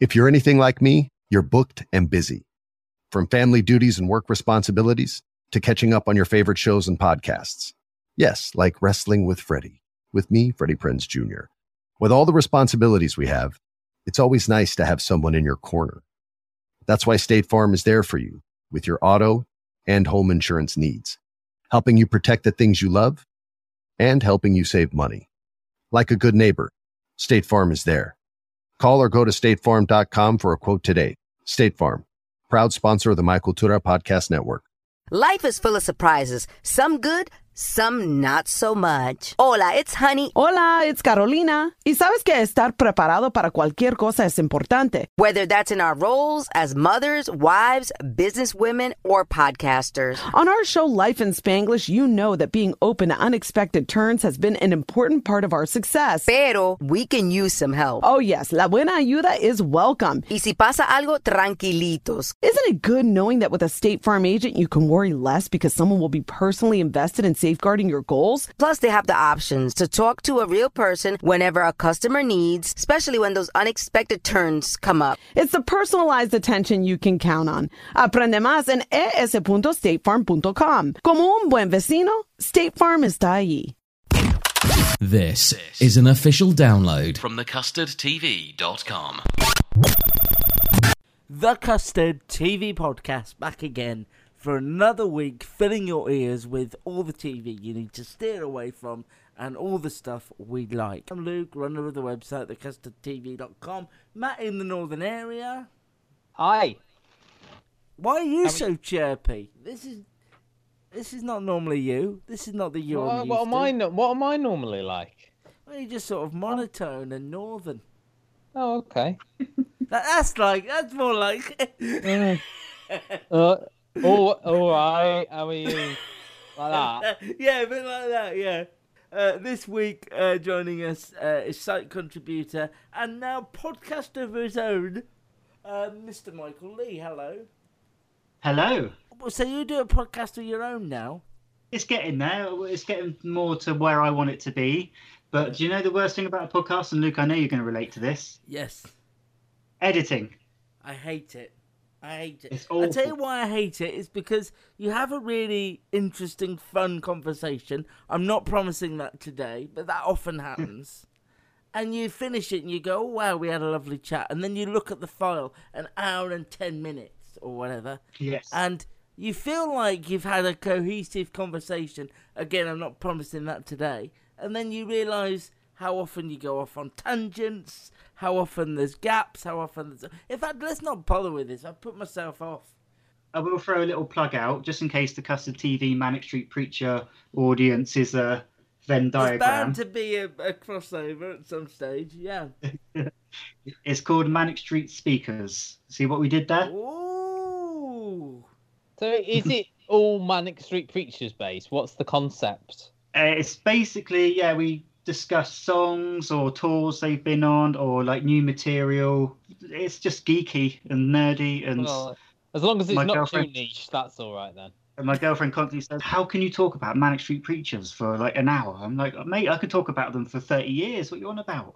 If you're anything like me, you're booked and busy. From family duties and work responsibilities to catching up on your favorite shows and podcasts. Yes, like Wrestling with Freddie, with me, Freddie Prinze Jr. With all the responsibilities we have, it's always nice to have someone in your corner. That's why State Farm is there for you with your auto and home insurance needs, helping you protect the things you love and helping you save money. Like a good neighbor, State Farm is there. Call or go to statefarm.com for a quote today. State Farm, proud sponsor of the My Cultura Podcast Network. Life is full of surprises, some good, some not so much. Hola, it's Honey. Hola, it's Carolina. Y sabes que estar preparado para cualquier cosa es importante. Whether that's in our roles as mothers, wives, businesswomen, or podcasters. On our show Life in Spanglish, you know that being open to unexpected turns has been an important part of our success. Pero we can use some help. Oh, yes, la buena ayuda is welcome. Y si pasa algo, tranquilitos. Isn't it good knowing that with a State Farm agent, you can worry less because someone will be personally invested in safeguarding your goals? Plus, they have the options to talk to a real person whenever a customer needs, especially when those unexpected turns come up. It's the personalized attention you can count on. Aprende más en es.statefarm.com. Como un buen vecino, State Farm está ahí. This is an official download from thecustardtv.com. The Custard TV podcast back again for another week, filling your ears with all the TV you need to steer away from and all the stuff we like. I'm Luke, runner of the website, thecustardtv.com. Matt in the northern area. Hi. Why are you so chirpy? This is this is not normally you. This is not the you. What, what am. I? What am I normally like? Well, you're just sort of monotone and northern. Oh, okay. That, that's like that's more like. Uh, oh, all right. How are you? Like that. yeah, a bit like that, yeah. Uh, this week, uh, joining us uh, is site contributor and now podcaster of his own, uh, Mr. Michael Lee. Hello. Hello. So you do a podcast of your own now? It's getting there. It's getting more to where I want it to be. But do you know the worst thing about a podcast? And Luke, I know you're going to relate to this. Yes. Editing. I hate it. I hate it. It's I tell you why I hate it. It's because you have a really interesting, fun conversation. I'm not promising that today, but that often happens. and you finish it and you go, oh, wow, we had a lovely chat. And then you look at the file, an hour and 10 minutes or whatever, Yes. and you feel like you've had a cohesive conversation. Again, I'm not promising that today. And then you realise how often you go off on tangents, how often there's gaps, how often there's. In fact, let's not bother with this. I've put myself off. I will throw a little plug out just in case the Custard TV Manic Street Preacher audience is a Venn There's diagram. bound to be a, a crossover at some stage, yeah. It's called Manic Street Speakers. See what we did there? Ooh. So, is it all Manic Street Preachers based? What's the concept? Uh, it's basically, yeah, we discuss songs or tours they've been on or like new material. It's just geeky and nerdy and. Well, as long as it's My not girlfriend- too niche, that's all right then. And my girlfriend constantly says, "How can you talk about Manic Street Preachers for like an hour?" I'm like, "Mate, I could talk about them for thirty years. What you on about?"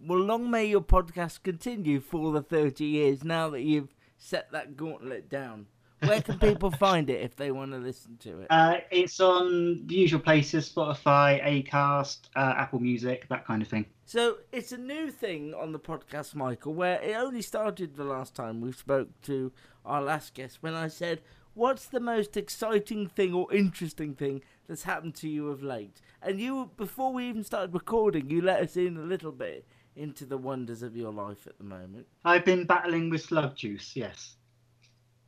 Well, long may your podcast continue for the 30 years now that you've set that gauntlet down. Where can people find it if they want to listen to it? Uh, it's on the usual places: Spotify, Acast, uh, Apple Music, that kind of thing. So it's a new thing on the podcast, Michael, where it only started the last time we spoke to our last guest when I said, What's the most exciting thing or interesting thing that's happened to you of late? And you, before we even started recording, you let us in a little bit into the wonders of your life at the moment. I've been battling with slug juice. Yes.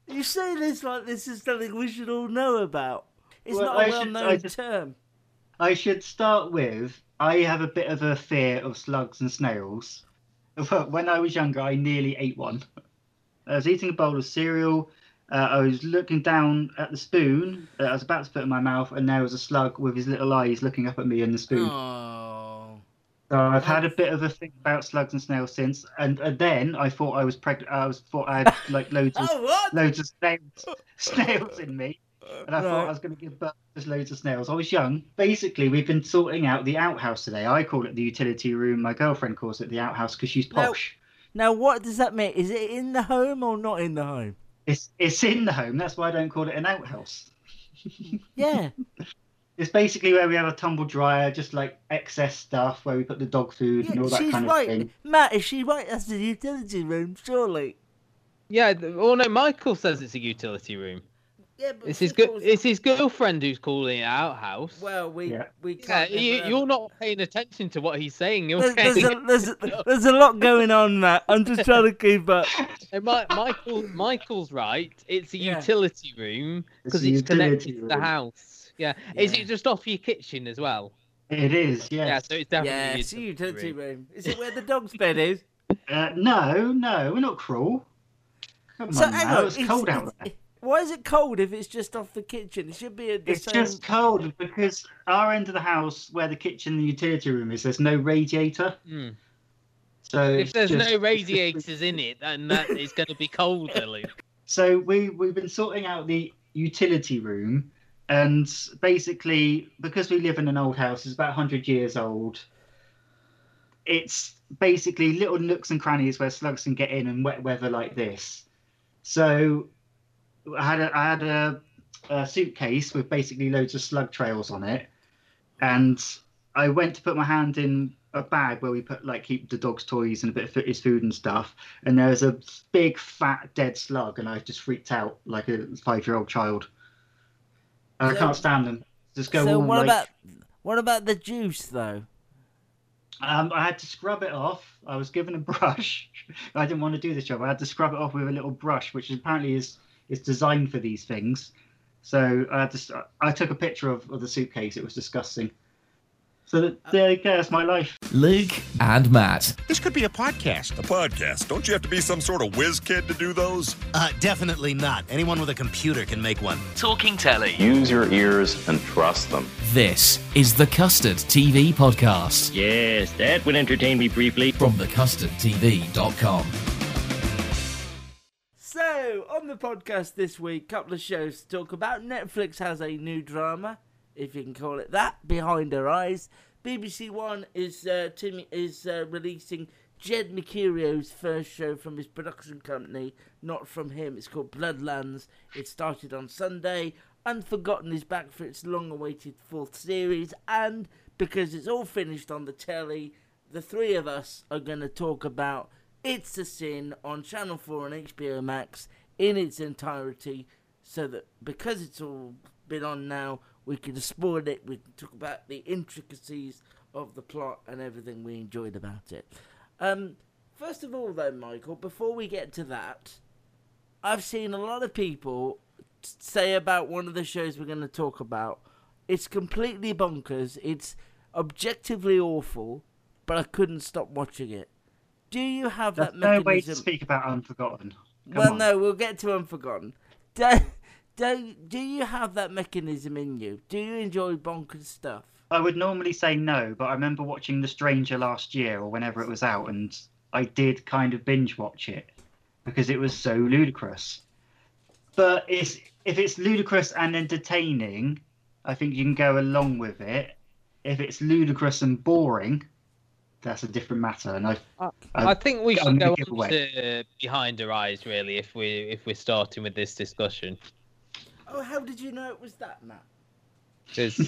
You say this like this is something we should all know about. It's Well, not I a should- well known term. I should start with I have a bit of a fear of slugs and snails. When I was younger, I nearly ate one. I was eating a bowl of cereal. Uh, I was looking down at the spoon that I was about to put in my mouth, and there was a slug with his little eyes looking up at me in the spoon. Oh. So I've had a bit of a thing about slugs and snails since, and, and then I thought I was pregnant. I was thought I had like loads of Oh, loads of snails, snails in me, and I thought I was going to give birth to loads of snails. I was young. Basically, we've been sorting out the outhouse today. I call it the utility room. My girlfriend calls it the outhouse because she's Now- posh. Now, what does that mean? Is it in the home or not in the home? It's it's in the home. That's why I don't call it an outhouse. Yeah. It's basically where we have a tumble dryer, just like excess stuff, where we put the dog food and all that she's kind of right. thing. Matt, is she right? That's the utility room, surely. Yeah. th- Well, no. Michael says it's a utility room. Yeah, but It's his she good. calls- It's his girlfriend who's calling it outhouse. Well, we Yeah. we yeah, can't. you, never- you're not paying attention to what he's saying. You're There's, there's, saying a, there's, a, there's a lot going on, Matt. I'm just trying to keep up. No, Mi- Michael, Michael's right. It's a Yeah. utility room It's because a it's, connected utility to the room. house. Yeah. Is it just off your kitchen as well? It is, Yeah. yes. so it's definitely Yeah, a it's a utility room. room. Is it where the dog's bed is? Uh, no, no, we're not cruel. Come So on, hang now. on. it's cold out there. Why is it cold if it's just off the kitchen? It should be at the It's same. just cold because our end of the house, where the kitchen and the utility room is, there's no radiator. Hmm. So If there's just- no radiators in it, then that is going to be colder, Luke. So we we've been sorting out the utility room, and basically because we live in an old house, it's about hundred years old. It's basically little nooks and crannies where slugs can get in in wet weather like this. So I had a, I had a, a suitcase with basically loads of slug trails on it, and I went to put my hand in a bag where we put like keep the dog's toys and a bit of his food and stuff, and there was a big fat dead slug, and I just freaked out like a five year old child. And I can't stand them. Just go so what like. about what about the juice though? Um, I had to scrub it off. I was given a brush. I didn't want to do this job. I had to scrub it off with a little brush, which apparently is is designed for these things. So I had to. I took a picture of, of the suitcase. It was disgusting. So that, there you go. That's my life. Luke and Matt. This could be a podcast. A podcast. Don't you have to be some sort of whiz kid to do those? Uh, definitely not. Anyone with a computer can make one. Talking telly. Use your ears and trust them. This is the Custard TV podcast Yes, that would entertain me briefly. from thecustardtv.com. So on the podcast this week, couple of shows to talk about. Netflix has a new drama, if you can call it that, Behind Her Eyes. BBC One is uh, Timmy is uh, releasing Jed Mercurio's first show from his production company, not from him. It's called Bloodlands. It started on Sunday. Unforgotten is back for its long-awaited fourth series, and because it's all finished on the telly, the three of us are going to talk about It's a Sin on Channel 4 and HBO Max in its entirety, so that because it's all been on now, we can spoil it, we can talk about the intricacies of the plot and everything we enjoyed about it. Um, first of all, though, Michael, before we get to that, I've seen a lot of people say about one of the shows we're going to talk about. It's completely bonkers. It's objectively awful, but I couldn't stop watching it. Do you have There's that no way to speak about Unforgotten. Come well, on. no, we'll get to Unforgotten. Do, do, do you have that mechanism in you? Do you enjoy bonkers stuff? I would normally say no, but I remember watching The Stranger last year or whenever it was out, and I did kind of binge watch it because it was so ludicrous. But it's if it's ludicrous and entertaining, I think you can go along with it. If it's ludicrous and boring, that's a different matter. And I, I, I- I think we should go give on to behind her eyes, really, if we if we're starting with this discussion. Oh, how did you know it was that, Matt? because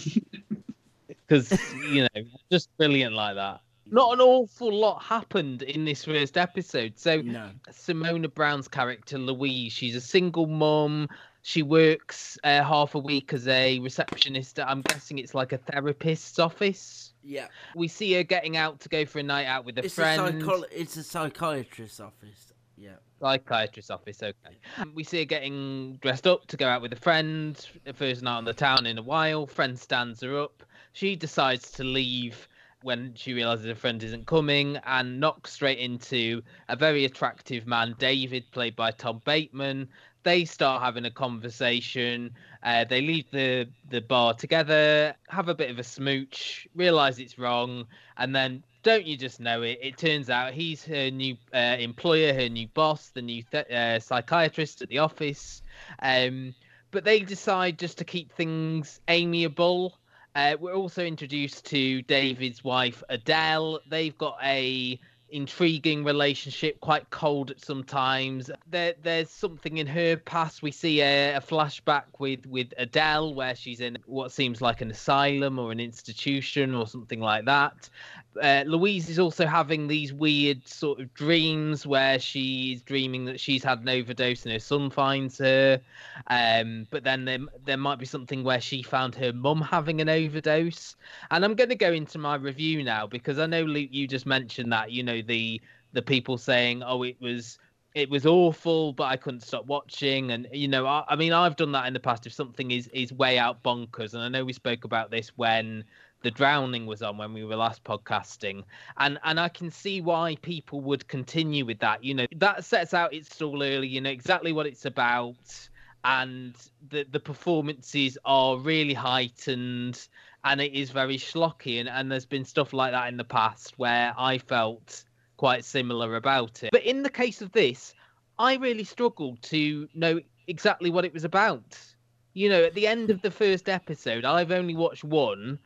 you know just brilliant like that not an awful lot happened in this first episode so No. simona brown's character louise she's a single mum she works uh, half a week as a receptionist i'm guessing it's like a therapist's office Yeah. we see her getting out to go for a night out with a It's friend a psycholo- It's a psychiatrist's office. Yeah. psychiatrist's office okay. We see her getting dressed up to go out with a friend first night on the town in a while. Friend stands her up. She decides to leave when she realizes her friend isn't coming and knocks straight into a very attractive man david played by tom bateman. They start having a conversation. Uh, they leave the the bar together have a bit of a smooch realize it's wrong and then don't you just know it? It turns out he's her new uh, employer, her new boss, the new th- uh, psychiatrist at the office. Um, but they decide just to keep things amiable. Uh, we're also introduced to David's wife, Adele. They've got a intriguing relationship, quite cold at sometimes. There, there's something in her past. We see a, a, flashback with with Adele where she's in what seems like an asylum or an institution or something like that. Uh, Louise is also having these weird sort of dreams where she's dreaming that she's had an overdose and her son finds her. Um, but then there, there might be something where she found her mum having an overdose. And I'm going to go into my review now because I know Luke, you just mentioned that you know the the people saying, oh, it was it was awful, but I couldn't stop watching. And you know, I, I, mean, I've done that in the past. If something is is way out bonkers, and I know we spoke about this when the drowning was on when we were last podcasting, and and I can see why people would continue with that. You know, that sets out its stall early. You know exactly what it's about, and the the performances are really heightened, and it is very schlocky. And, and there's been stuff like that in the past where I felt quite similar about it. But in the case of this, I really struggled to know exactly what it was about. You know, at the end of the first episode, I've only watched one.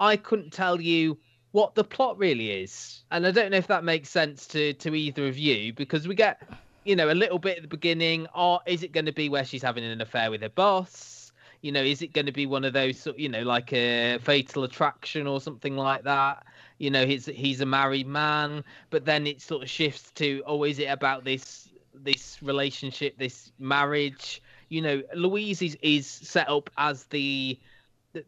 I couldn't tell you what the plot really is. And I don't know if that makes sense to to either of you because we get, you know, a little bit at the beginning. Or is it going to be where she's having an affair with her boss? You know, is it going to be one of those, you know, like a fatal attraction or something like that? You know, he's he's a married man, but then it sort of shifts to, oh, is it about this this relationship, this marriage? You know, Louise is is set up as the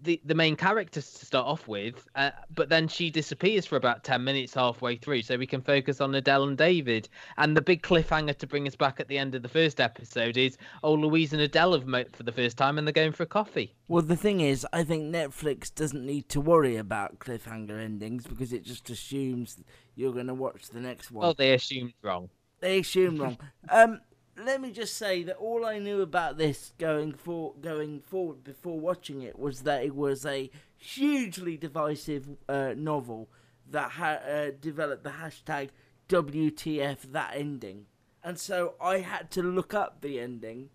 the the main character to start off with, uh, but then she disappears for about ten minutes halfway through, so we can focus on Adele and David. And the big cliffhanger to bring us back at the end of the first episode is, oh, Louise and Adele have met for the first time, and they're going for a coffee. Well, the thing is, I think Netflix doesn't need to worry about cliffhanger endings because it just assumes you're going to watch the next one. Well, they assumed wrong. They assumed wrong. um, let me just say that all I knew about this going for going forward before watching it was that it was a hugely divisive uh, novel that ha- uh, developed the hashtag WTF that ending, and so I had to look up the ending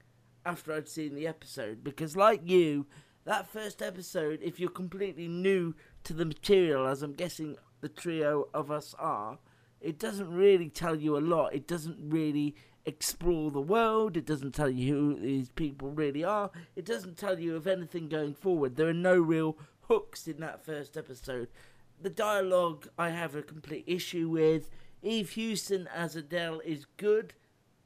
after I'd seen the episode because, like you, that first episode, if you're completely new to the material, as I'm guessing the trio of us are, it doesn't really tell you a lot. It doesn't really explore the world. It doesn't tell you who these people really are. It doesn't tell you of anything going forward. There are no real hooks in that first episode. The dialogue I have a complete issue with. Eve Hewson as Adele is good,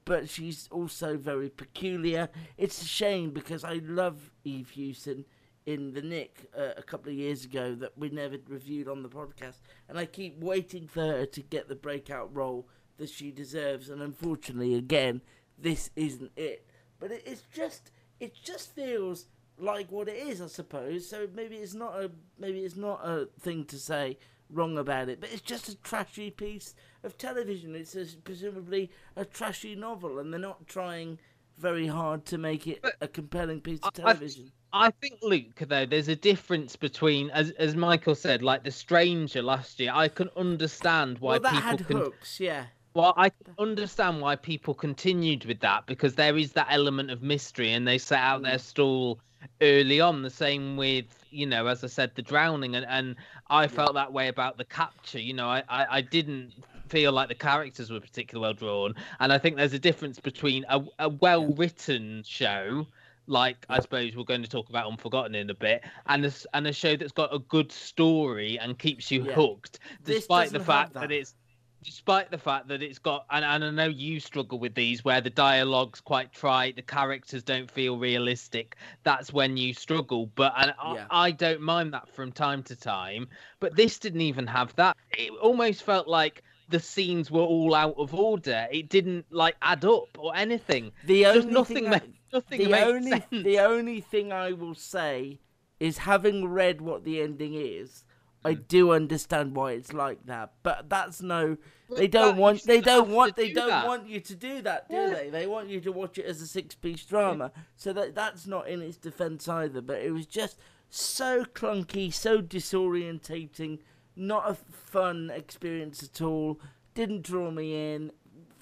but she's also very peculiar. It's a shame because I love Eve Hewson in The Knick uh, a couple of years ago that we never reviewed on the podcast, and I keep waiting for her to get the breakout role that she deserves, and unfortunately, again, this isn't it. But it, it's just, it just feels like what it is, I suppose. So maybe it's not a, maybe it's not a thing to say wrong about it, but it's just a trashy piece of television. It's a, presumably a trashy novel, and they're not trying very hard to make it a compelling piece of television. I, I think Luke, though, there's a difference between, as as Michael said, like The Stranger last year. I can understand why well, that people had can. hooks, yeah. Well, I understand why people continued with that because there is that element of mystery, and they set out their mm. stall early on. The same with, you know, as I said, the drowning, and, and I felt that way about the capture. You know, I, I, I didn't feel like the characters were particularly well drawn, and I think there's a difference between a, a well written show. Like I suppose we're going to talk about Unforgotten in a bit, and a, and a show that's got a good story and keeps you Yeah. hooked, despite the fact that that. it's despite the fact that it's got and, and i know you struggle with these where the dialogue's quite trite the characters don't feel realistic that's when you struggle but and Yeah. I, I don't mind that from time to time but this didn't even have that it almost felt like the scenes were all out of order it didn't like add up or anything The Just only nothing thing nothing the only sense. the only thing I will say is having read what the ending is, I Hmm. do understand why it's like that. But that's no they don't you want they don't want they do don't that. want you to do that, do Yeah. they? They want you to watch it as a six piece drama. So that that's not in its defense either, but it was just so clunky, so disorientating, not a fun experience at all. Didn't draw me in.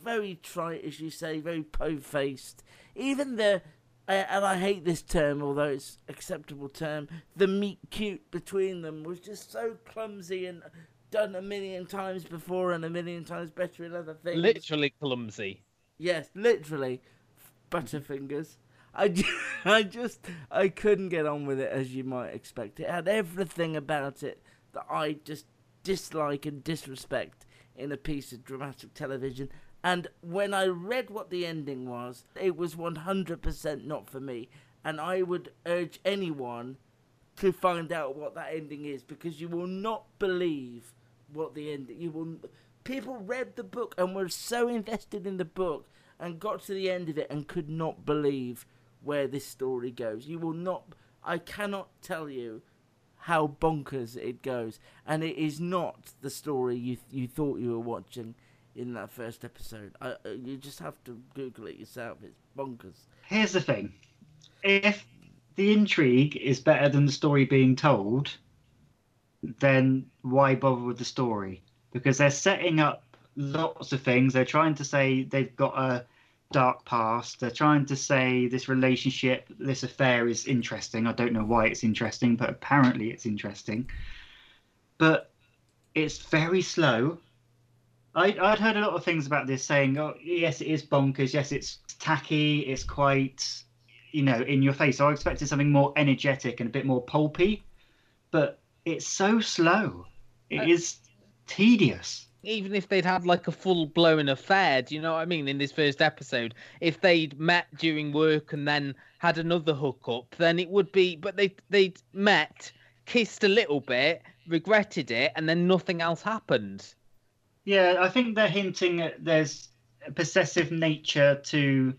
Very trite, as you say, very po faced. Even the, and I hate this term, although it's acceptable term, the meet cute between them was just so clumsy and done a million times before and a million times better in other things. Literally clumsy. Yes, literally, Butterfingers. I, ju- I just I couldn't get on with it as you might expect. It had everything about it that I just dislike and disrespect in a piece of dramatic television. And when I read what the ending was, it was 100% not for me. And I would urge anyone to find out what that ending is because you will not believe what the ending. You will. People read the book and were so invested in the book and got to the end of it and could not believe where this story goes. You will not. I cannot tell you how bonkers it goes, and it is not the story you you thought you were watching in that first episode. I, uh, you just have to Google it yourself. It's bonkers. Here's the thing: if the intrigue is better than the story being told, then why bother with the story? Because they're setting up lots of things. They're trying to say they've got a dark past. They're trying to say this relationship, this affair is interesting. I don't know why it's interesting, but apparently it's interesting. But it's very slow. I, I'd heard a lot of things about this saying, oh, yes, it is bonkers. Yes, it's tacky. It's quite, you know, in your face. So I expected something more energetic and a bit more pulpy. But it's so slow. It uh, is tedious even if they'd had like a full blown affair, do you know what I mean? In this first episode, if they'd met during work and then had another hookup, then it would be. But they they'd met, kissed a little bit, regretted it, and then nothing else happened. Yeah, I think they're hinting at there's a possessive nature to.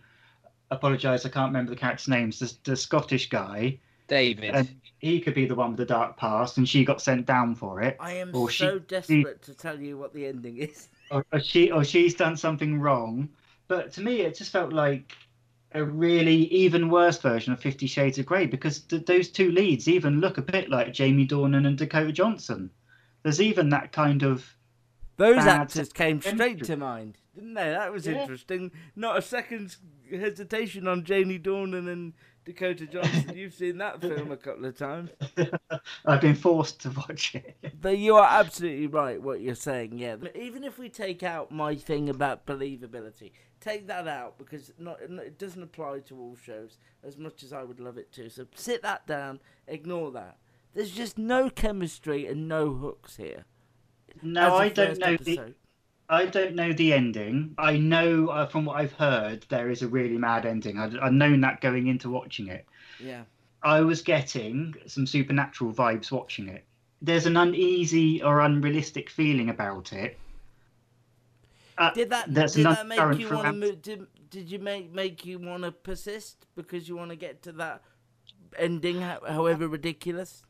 Apologise, I can't remember the character's names. The, the Scottish guy, David. And he could be the one with the dark past, and she got sent down for it. I am or so she, desperate to tell you what the ending is. Or, or she, or she's done something wrong. But to me, it just felt like a really even worse version of Fifty Shades of Grey because th- those two leads even look a bit like Jamie Dornan and Dakota Johnson. There's even that kind of those bad actors came straight to mind, didn't they? That was Yeah. interesting. Not a second's hesitation on Jamie Dornan and Dakota Johnson. You've seen that film a couple of times. I've been forced to watch it. But you are absolutely right what you're saying, yeah. but Even if we take out my thing about believability, take that out because not, it doesn't apply to all shows as much as I would love it to. So sit that down, ignore that. There's just no chemistry and no hooks here. No, I don't know the. I don't know the ending. I know uh, from what I've heard there is a really mad ending. I'd, I'd known that going into watching it. Yeah. I was getting some supernatural vibes watching it. There's an uneasy or unrealistic feeling about it. Uh, Did that did that make you want to move? Did, did you make make you want to persist because you want to get to that ending, however ridiculous?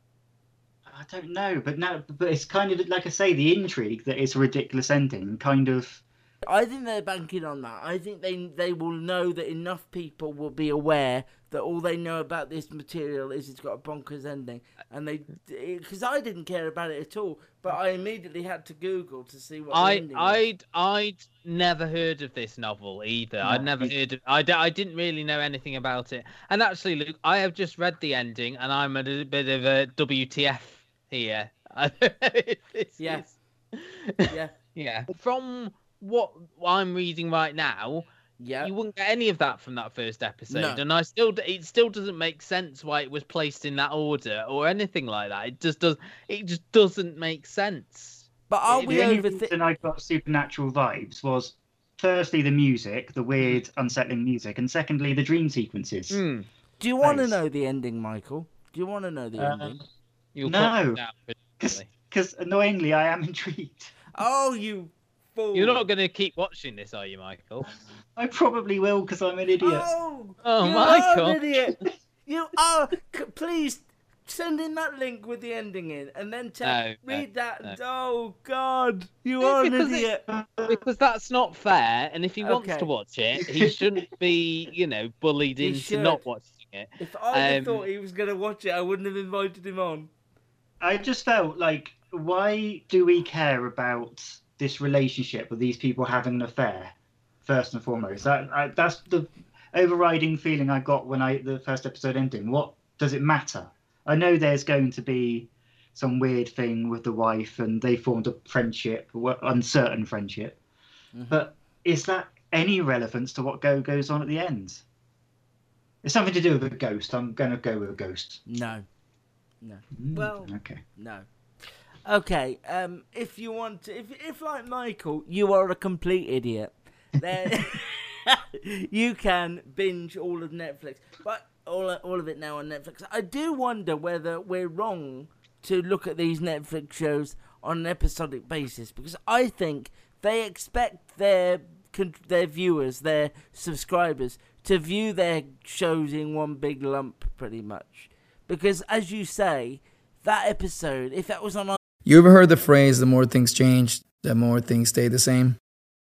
I don't know, but no, but it's kind of like I say, the intrigue that it's a ridiculous ending, kind of. I think they're banking on that. I think they they will know that enough people will be aware that all they know about this material is it's got a bonkers ending, and they because I didn't care about it at all, but I immediately had to Google to see what the I I'd I'd never heard of this novel either. I'd never me- heard of. I, d- I didn't really know anything about it. And actually, Luke, I have just read the ending, and I'm a bit of a WTF here. I don't know if this Yeah. is- Yeah, yeah. From what I'm reading right now, yeah. you wouldn't get any of that from that first episode, No. and I still it still doesn't make sense why it was placed in that order or anything like that. It just does. It just doesn't make sense. But are The we the only over? reason I got supernatural vibes was firstly the music, the weird, unsettling music, and secondly the dream sequences. Hmm. Do you want to know the ending, Michael? Do you want to know the Uh, ending? You'll No. probably. Because annoyingly, I am intrigued. Oh, you fool! You're not going to keep watching this, are you, Michael? I probably will because I'm an idiot. Oh, Oh, you Michael. Are an idiot. you are. C- please send in that link with the ending in, and then tell, No, no, read that. no. Oh God, you are an Because it- idiot. Because that's not fair, and if he wants to watch it, he shouldn't be, you know, bullied He into not should. watching it. If I Um, thought he was going to watch it, I wouldn't have invited him on. I just felt like, why do we care about this relationship with these people having an affair? First and foremost, that I, that's the overriding feeling I got when I the first episode ending. What does it matter? I know there's going to be some weird thing with the wife, and they formed a friendship, uncertain friendship. Mm-hmm. But is that any relevance to what go goes on at the end? It's something to do with a ghost. I'm going to go with a ghost. No, no. Mm, well, okay, no. Okay, um, if you want, to, if if like Michael, you are a complete idiot, then you can binge all of Netflix, but all all of it now on Netflix. I do wonder whether we're wrong to look at these Netflix shows on an episodic basis because I think they expect their their viewers, their subscribers, to view their shows in one big lump, pretty much. Because as you say, that episode, if that was on you ever heard the phrase, the more things change, the more things stay the same?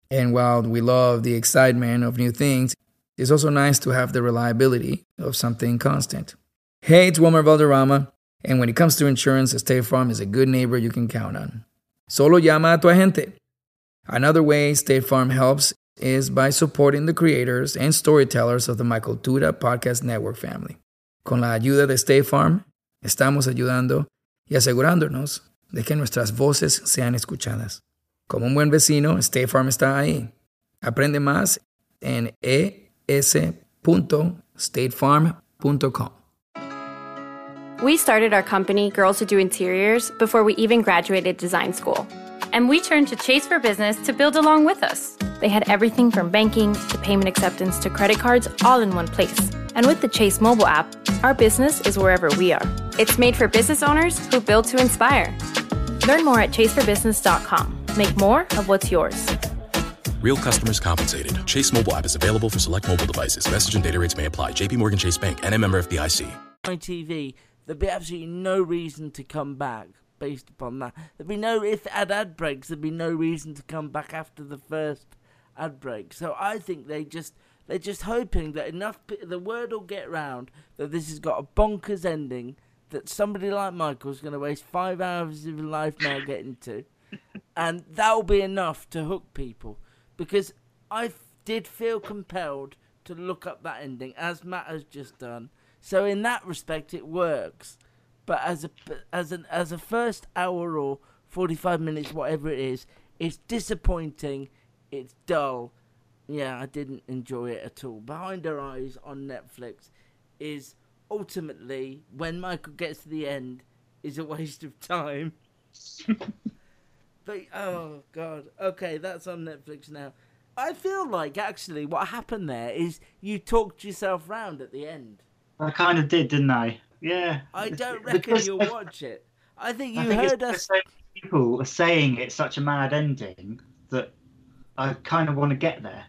And while we love the excitement of new things, it's also nice to have the reliability of something constant. Hey, it's Wilmer Valderrama, and when it comes to insurance, State Farm is a good neighbor you can count on. Solo llama a tu agente. Another way State Farm helps is by supporting the creators and storytellers of the My Cultura Podcast Network family. Con la ayuda de State Farm, estamos ayudando y asegurándonos de que nuestras voces sean escuchadas. Como un buen vecino, State Farm está ahí. Aprende más en es.statefarm.com. We started our company, Girls Who Do Interiors, before we even graduated design school. And we turned to Chase for Business to build along with us. They had everything from banking to payment acceptance to credit cards all in one place. And with the Chase mobile app, our business is wherever we are. It's made for business owners who build to inspire. Learn more at chaseforbusiness.com. Make more of what's yours. Real customers compensated. Chase mobile app is available for select mobile devices. Message and data rates may apply. JPMorgan Chase Bank and a member FDIC. TV, there'd be absolutely no reason to come back based upon that. There'd be no, if it had ad breaks, there'd be no reason to come back after the first ad break. So I think they just, they're just hoping that enough, the word will get round that this has got a bonkers ending that somebody like Michael's going to waste five hours of his life now getting to, and that'll be enough to hook people. Because I did feel compelled to look up that ending, as Matt has just done. So in that respect, it works. But as a as an as a first hour or forty five minutes, whatever it is, it's disappointing. It's dull. Yeah, I didn't enjoy it at all. Behind Her Eyes on Netflix is ultimately, when Michael gets to the end, is a waste of time. but oh god, okay, that's on Netflix now. I feel like actually what happened there is you talked yourself round at the end. I kind of did, didn't I? Yeah. I don't reckon you'll watch it. I think you I think heard us. people are saying it's such a mad ending that I kind of want to get there.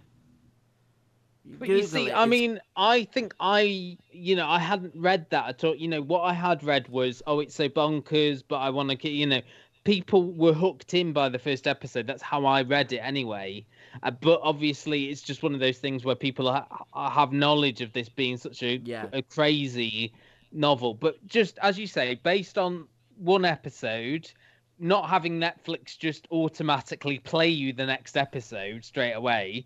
But Google you see, it. I mean, I think I, you know, I hadn't read that at all. You know, what I had read was, oh, it's so bonkers, but I want to get, you know, people were hooked in by the first episode. That's how I read it anyway. Uh, but obviously, it's just one of those things where people ha- have knowledge of this being such a, yeah. a crazy novel. But just as you say, based on one episode, not having Netflix just automatically play you the next episode straight away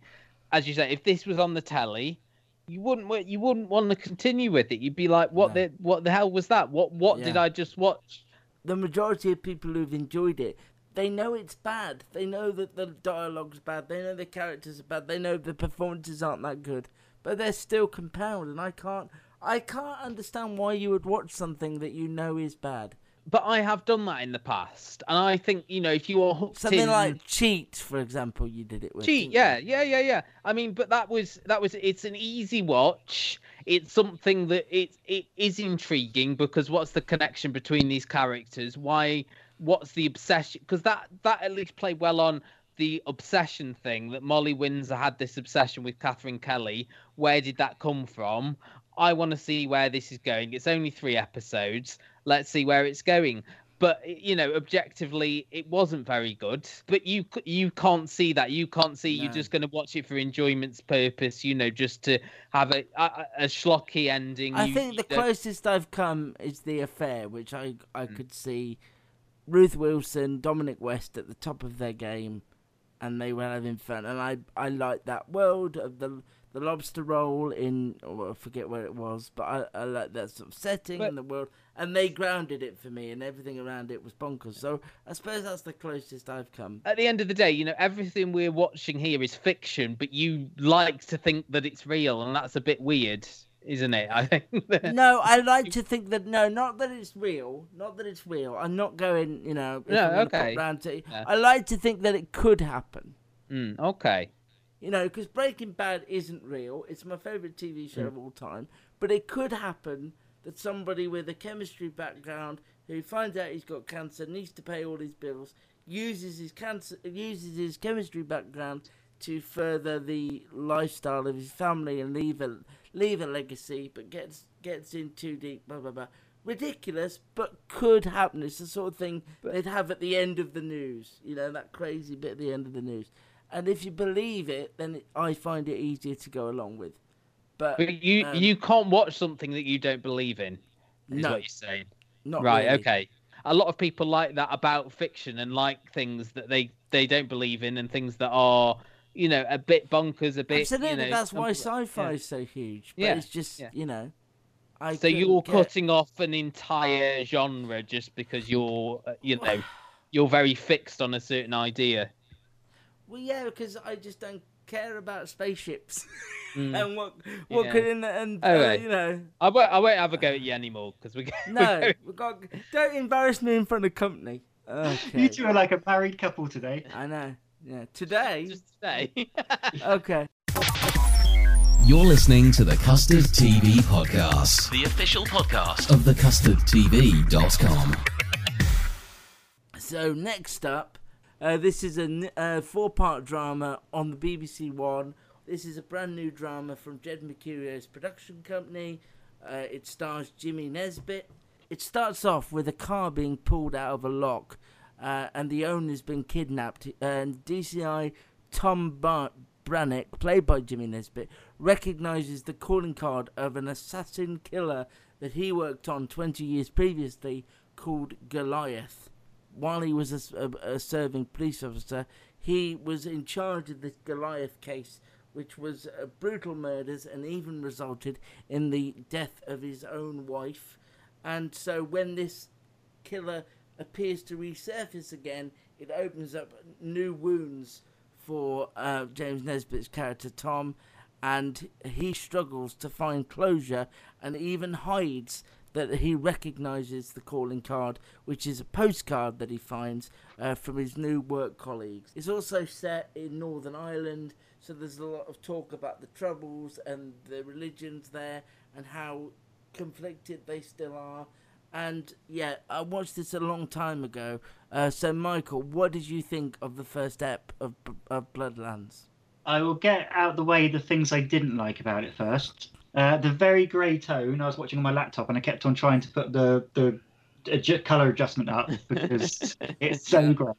as you say, if this was on the telly, you wouldn't you wouldn't want to continue with it. You'd be like, what no. the what the hell was that? What what yeah. did I just watch? The majority of people who've enjoyed it, they know it's bad. They know that the dialogue's bad. They know the characters are bad. They know the performances aren't that good. But they're still compelled, and I can't I can't understand why you would watch something that you know is bad but I have done that in the past, and I think you know if you are hooked something in... like cheat, for example, you did it with cheat. Yeah, you? yeah, yeah, yeah. I mean, but that was that was it's an easy watch. It's something that it it is intriguing because what's the connection between these characters? Why? What's the obsession? Because that that at least played well on the obsession thing that Molly Windsor had this obsession with Katherine Kelly. Where did that come from? I want to see where this is going. It's only three episodes let's see where it's going but you know objectively it wasn't very good but you you can't see that you can't see no. you're just going to watch it for enjoyment's purpose you know just to have a a, a schlocky ending i you, think the closest i've come is the affair which i i mm. could see ruth wilson dominic west at the top of their game and they were having fun. And I I liked that world of the the lobster roll in oh, I forget where it was, but I, I like that sort of setting But- and the world, and they grounded it for me, and everything around it was bonkers. So I suppose that's the closest I've come. At the end of the day, you know, everything we're watching here is fiction, but you like to think that it's real, and that's a bit weird, isn't it? I think. that- no, I like to think that no, not that it's real, not that it's real. I'm not going, you know. No, I'm gonna put okay. to- Yeah. I like to think that it could happen. Mm, okay. You know, because Breaking Bad isn't real. It's my favorite TV show Mm. of all time. But it could happen that somebody with a chemistry background who finds out he's got cancer, needs to pay all his bills, uses his cancer, uses his chemistry background to further the lifestyle of his family and leave a leave a legacy, but gets gets in too deep. Blah blah blah. Ridiculous, but could happen. It's the sort of thing they'd have at the end of the news. You know, that crazy bit at the end of the news. And if you believe it, then it, I find it easier to go along with. But, But you um, you can't watch something that you don't believe in. Is No. what you're saying. Not right. really. Okay. A lot of people like that about fiction and like things that they they don't believe in and things that are you know a bit bonkers, a bit. Absolutely, you know, that's why sci-fi yeah. is so huge. But Yeah, it's just yeah. you know, I so you're get- cutting off an entire genre just because you're uh, you know you're very fixed on a certain idea. Well, yeah, because I just don't care about spaceships Mm. and what what Yeah. could in and uh, Okay. you know. I won't I won't have a go at you anymore because we No, we got, don't embarrass me in front of company. Okay. You two are like a married couple today. I know. Yeah. Today. Just today. okay. You're listening to the Custard TV Podcast, The official podcast. of the thecustardtv.com. So next up, uh, this is a uh, four-part drama on the BBC One. This is a brand new drama from Jed Mercurio's production company. Uh, it stars Jimmy Nesbitt. It starts off with a car being pulled out of a lock, uh, and the owner's been kidnapped. And DCI Tom Brannick, played by Jimmy Nesbitt, recognizes the calling card of an assassin killer that he worked on 20 years previously called Goliath while he was a serving police officer, he was in charge of this Goliath case, which was uh, brutal murders and even resulted in the death of his own wife. And so, when this killer appears to resurface again, it opens up new wounds for uh, James Nesbitt's character Tom, and he struggles to find closure and even hides that he recognizes the calling card, which is a postcard that he finds uh, from his new work colleagues. It's also set in Northern Ireland, so there's a lot of talk about the troubles and the religions there and how conflicted they still are. And yeah, I watched this a long time ago. Uh, so, Michael, what did you think of the first ep of, of Bloodlands? I will get out the way the things I didn't like about it first. Uh, the very grey tone. I was watching on my laptop and I kept on trying to put the the adju- color adjustment up because it's so grey.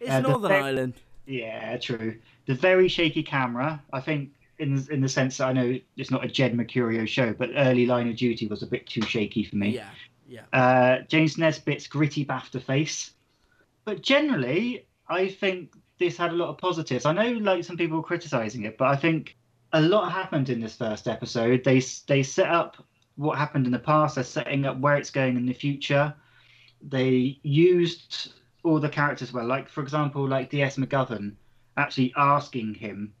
It's Uh, the Northern ve- Ireland. Yeah, true. The very shaky camera. I think in in the sense that I know it's not a Jed Mercurio show, but early Line of Duty was a bit too shaky for me. Yeah, yeah. Uh, James Nesbitt's gritty BAFTA face. But generally, I think this had a lot of positives. I know, like some people were criticizing it, but I think a lot happened in this first episode. They they set up what happened in the past. They're setting up where it's going in the future. They used all the characters well. Like for example, like D.S. McGovern actually asking him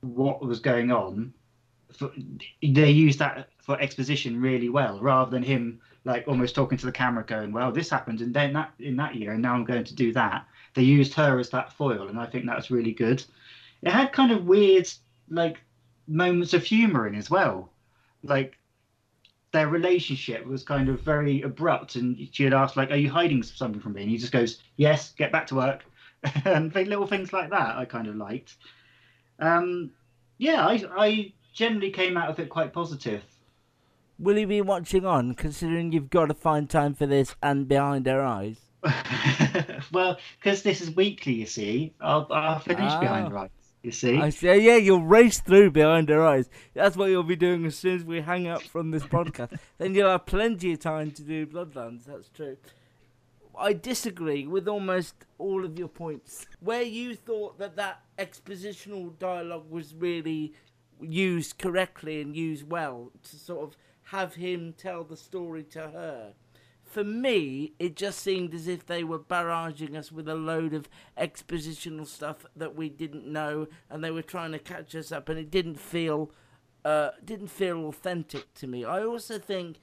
what was going on. For, they used that for exposition really well, rather than him like almost talking to the camera, going, "Well, this happened, and then that in that year, and now I'm going to do that." They used her as that foil, and I think that's really good. It had kind of weird, like moments of humor in as well, like their relationship was kind of very abrupt, and she had asked, like, "Are you hiding something from me?" And he just goes, "Yes, get back to work," and little things like that I kind of liked. Um, yeah, I, I generally came out of it quite positive. Will you be watching on, considering you've got to find time for this and Behind Her Eyes? well, because this is weekly, you see, I'll, I'll finish behind Ah. the right. You see, I say, yeah, you'll race through Behind Her Eyes. That's what you'll be doing as soon as we hang up from this podcast. then you'll have plenty of time to do Bloodlands. That's true. I disagree with almost all of your points. Where you thought that that expositional dialogue was really used correctly and used well to sort of have him tell the story to her. For me, it just seemed as if they were barraging us with a load of expositional stuff that we didn't know, and they were trying to catch us up, and it didn't feel, uh, didn't feel authentic to me. I also think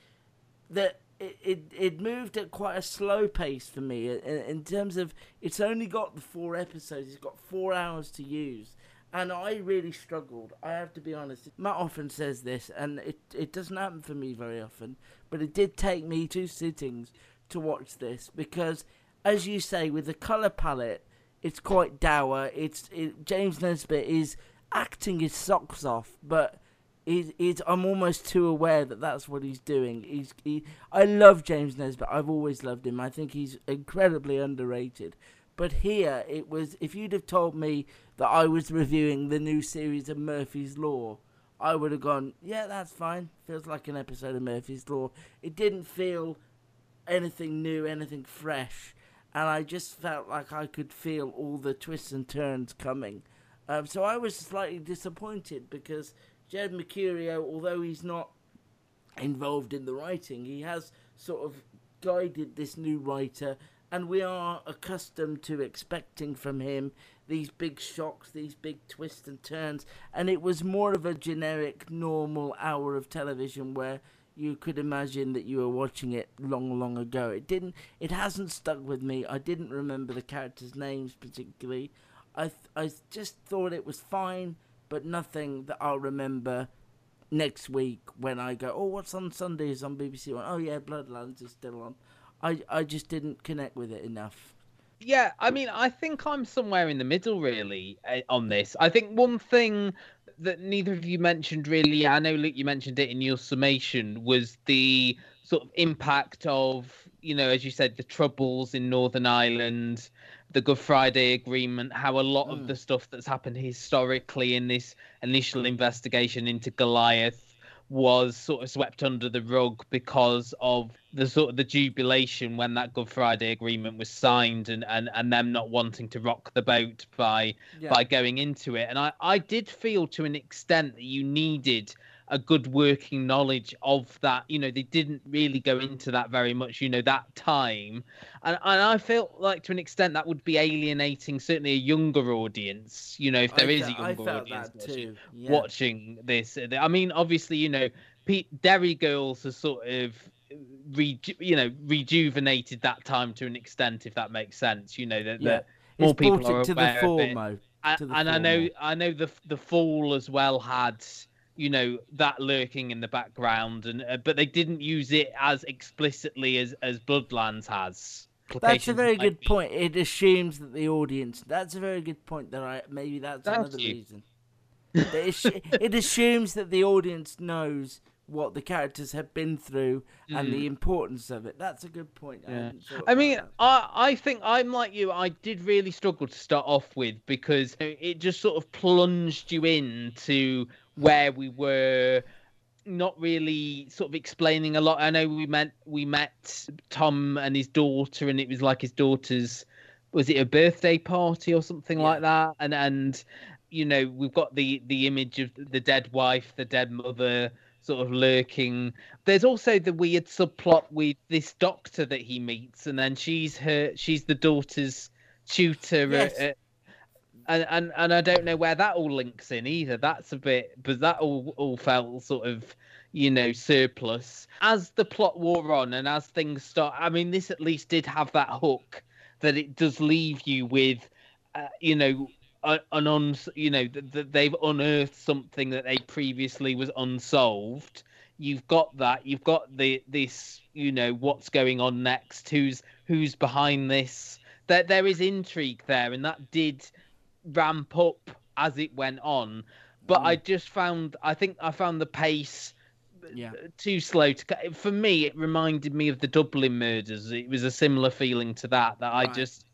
that it, it, it moved at quite a slow pace for me in, in terms of it's only got the four episodes, it's got four hours to use and I really struggled. I have to be honest. Matt often says this, and it it doesn't happen for me very often, but it did take me two sittings to watch this because, as you say, with the color palette, it's quite dour. It's it, James Nesbitt is acting his socks off, but. It, it, I'm almost too aware that that's what he's doing. He's, he, I love James Nesbitt. I've always loved him. I think he's incredibly underrated. But here it was if you'd have told me that I was reviewing the new series of Murphy's Law, I would have gone, yeah, that's fine. Feels like an episode of Murphy's Law. It didn't feel anything new, anything fresh, and I just felt like I could feel all the twists and turns coming. Um, so I was slightly disappointed because Jed Mercurio, although he's not involved in the writing, he has sort of guided this new writer and we are accustomed to expecting from him these big shocks, these big twists and turns, and it was more of a generic, normal hour of television where you could imagine that you were watching it long, long ago. It didn't. It hasn't stuck with me. I didn't remember the characters' names particularly. I th- I just thought it was fine, but nothing that I'll remember next week when I go. Oh, what's on Sundays on BBC One? Oh yeah, Bloodlands is still on. I I just didn't connect with it enough. Yeah, I mean, I think I'm somewhere in the middle, really, eh, on this. I think one thing that neither of you mentioned, really, I know, Luke, you mentioned it in your summation, was the sort of impact of, you know, as you said, the troubles in Northern Ireland, the Good Friday Agreement, how a lot mm. of the stuff that's happened historically in this initial investigation into Goliath was sort of swept under the rug because of the sort of the jubilation when that Good Friday Agreement was signed and, and, and them not wanting to rock the boat by yeah. by going into it. And I, I did feel to an extent that you needed a good working knowledge of that. You know, they didn't really go into that very much, you know, that time. And, and I felt like to an extent that would be alienating certainly a younger audience, you know, if there I is a younger audience watching, yeah. watching, this. I mean, obviously, you know, Pete, Derry Girls has sort of re, you know rejuvenated that time to an extent if that makes sense you know that, yeah. that more it's people are to aware the form, of it. and, and I know I know the the fall as well had you know that lurking in the background and uh, but they didn't use it as explicitly as as bloodlands has that's a very good be. point it assumes that the audience that's a very good point that i maybe that's Thank another you. reason it, assumes that the audience knows what the characters have been through mm. and the mm. importance of it. That's a good point. Yeah. I, I mean, I I think I'm like you. I did really struggle to start off with because it just sort of plunged you into where we were not really sort of explaining a lot. I know we met we met Tom and his daughter, and it was like his daughter's was it a birthday party or something yeah. like that, and and you know we've got the the image of the dead wife, the dead mother sort of lurking. There's also the weird subplot with this doctor that he meets, and then she's her she's the daughter's tutor yes. at, and, and and I don't know where that all links in either. That's a bit, but that all all felt sort of, you know, surplus. As the plot wore on and as things start, I mean, this at least did have that hook that it does leave you with, uh, you know, an un, you know, that they've unearthed something that they previously was unsolved. You've got that. You've got the this, you know, what's going on next? Who's who's behind this? There there is intrigue there, and that did ramp up as it went on. But mm. I just found, I think I found the pace yeah. too slow to. For me, it reminded me of the Dublin murders. It was a similar feeling to that. That right. I just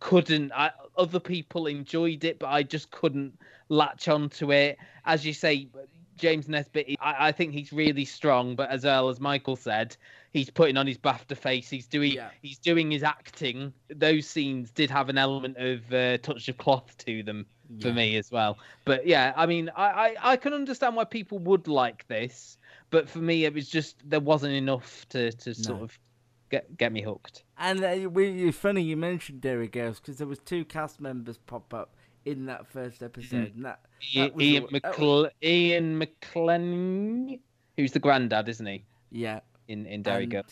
couldn't. I, other people enjoyed it, but I just couldn't latch onto it. As you say, James Nesbitt, I, I think he's really strong, but as well as Michael said, he's putting on his BAFTA face. He's doing Yeah. he's doing his acting. Those scenes did have an element of uh, touch of cloth to them for Yeah. me as well. But yeah, I mean, I, I I can understand why people would like this, but for me, it was just there wasn't enough to to sort of get get me hooked. And uh, we, it's funny you mentioned Derry Girls because there was two cast members pop up in that first episode, and that, that Ian, all- was- Ian McElhinney, who's the granddad, isn't he? yeah, In in Derry and,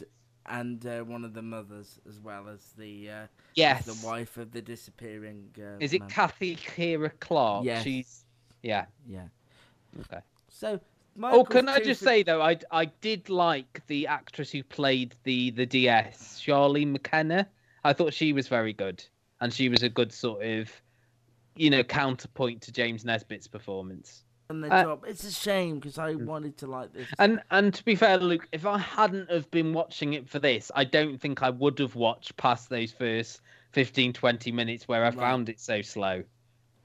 and uh, one of the mothers as well as the uh, as Yes. the wife of the disappearing. Uh, Is it man. Kathy Kiera Clarke? Yes. She's yeah. Yeah. Okay. So. Oh, can I just for- say though, I I did like the actress who played the the DS, Charlene McKenna. I thought she was very good, and she was a good sort of, you know, counterpoint to James Nesbitt's performance. On the Uh, job. It's a shame because I wanted to like this. And and to be fair, Luke, if I hadn't have been watching it for this, I don't think I would have watched past those first 15, 20 minutes where I Right. found it so slow.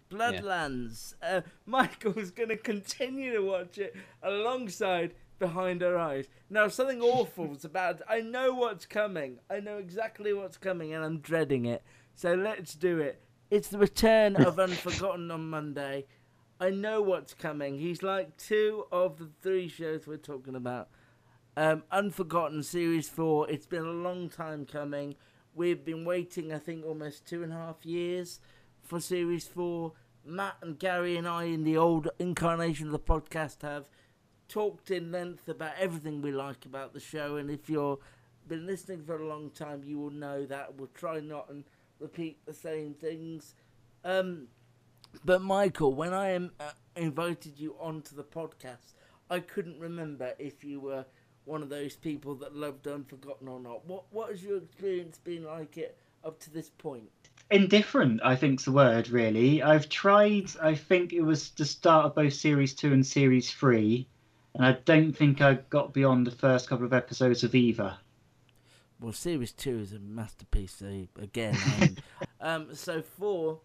Bloodlands. Uh, Michael's going to continue to watch it alongside Behind Her Eyes. Now, something awful awful's about. I know what's coming. I know exactly what's coming, and I'm dreading it. So let's do it. It's the return of Unforgotten on Monday. I know what's coming. He's like two of the three shows we're talking about. Um, Unforgotten Series 4. It's been a long time coming. We've been waiting, I think, almost two and a half years for Series 4. Matt and Gary and I, in the old incarnation of the podcast, have talked in length about everything we like about the show. And if you've been listening for a long time, you will know that. We'll try not and repeat the same things. Um, but Michael, when I um, uh, invited you onto the podcast, I couldn't remember if you were one of those people that loved Unforgotten or not. What What has your experience been like it up to this point? Indifferent, I think's the word. Really, I've tried. I think it was the start of both series two and series three, and I don't think I got beyond the first couple of episodes of either. Well, series two is a masterpiece. So again, um, um, so four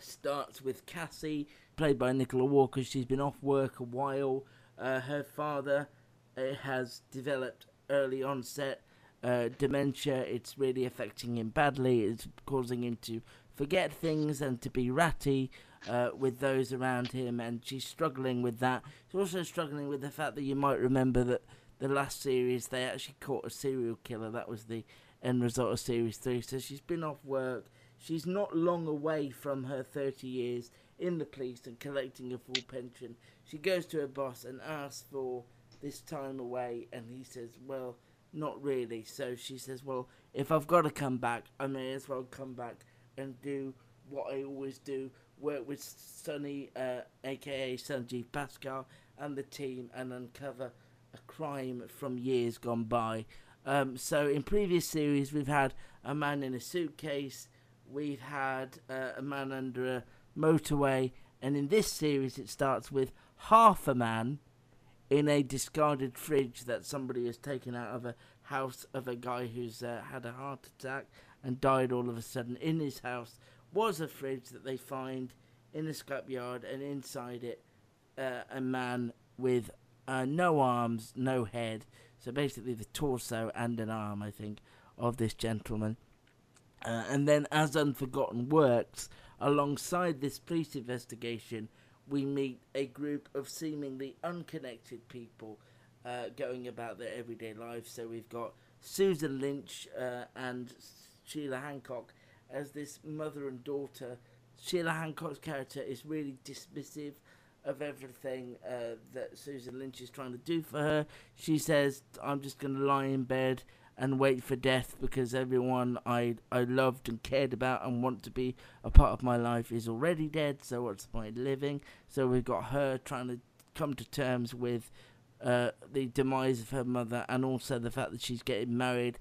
starts with Cassie, played by Nicola Walker. She's been off work a while. Uh, her father uh, has developed early onset uh, dementia. It's really affecting him badly. It's causing him to forget things and to be ratty uh, with those around him, and she's struggling with that. She's also struggling with the fact that you might remember that the last series they actually caught a serial killer. That was the end result of series three. So she's been off work. She's not long away from her 30 years in the police and collecting a full pension. She goes to her boss and asks for this time away, and he says, Well, not really. So she says, Well, if I've got to come back, I may as well come back and do what I always do work with Sunny, uh, aka Sanjeev Bhaskar, and the team and uncover a crime from years gone by. Um, so in previous series, we've had a man in a suitcase, we've had uh, a man under a motorway, and in this series, it starts with half a man in a discarded fridge that somebody has taken out of a house of a guy who's uh, had a heart attack and died all of a sudden. In his house was a fridge that they find in a scrapyard, and inside it, uh, a man with uh, no arms, no head. So basically, the torso and an arm, I think, of this gentleman. Uh, and then, as Unforgotten works, alongside this police investigation, we meet a group of seemingly unconnected people uh, going about their everyday lives. So we've got Susan Lynch uh, and Sheila Hancock as this mother and daughter. Sheila Hancock's character is really dismissive of everything uh, that Susan Lynch is trying to do for her. She says, I'm just going to lie in bed and wait for death because everyone I, I loved and cared about and want to be a part of my life is already dead, so what's the point of living? So we've got her trying to come to terms with uh, the demise of her mother and also the fact that she's getting married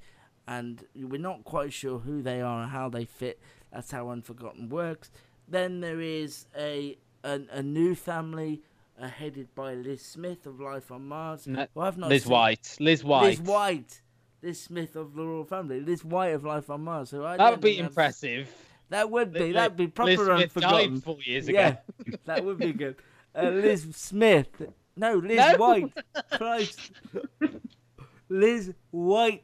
and we're not quite sure who they are and how they fit. That's how Unforgotten works. Then there is a a, a new family uh, headed by Liz Smith of Life on Mars. No, who I've not Liz White. Liz White. Liz White. Liz Smith of the Royal Family. this White of Life on Mars. Who I That would be impressive. That would be. That'd be Liz proper Smith unforgotten. four years ago. Yeah, that would be good. Uh, Liz Smith No, Liz No. White. Christ. Liz White.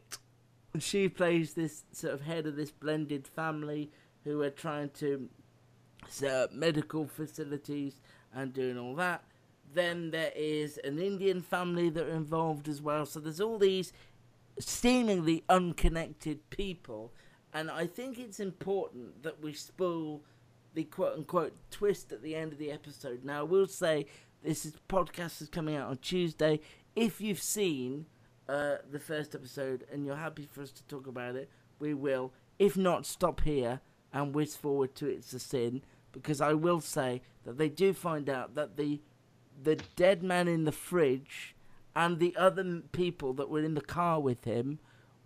She plays this sort of head of this blended family who are trying to set up medical facilities and doing all that. Then there is an Indian family that are involved as well. So there's all these seemingly unconnected people. And I think it's important that we spoil the quote unquote twist at the end of the episode. Now, I will say this is podcast is coming out on Tuesday. If you've seen uh, the first episode and you're happy for us to talk about it, we will. If not, stop here and whiz forward to It's a Sin because I will say that they do find out that the the dead man in the fridge and the other people that were in the car with him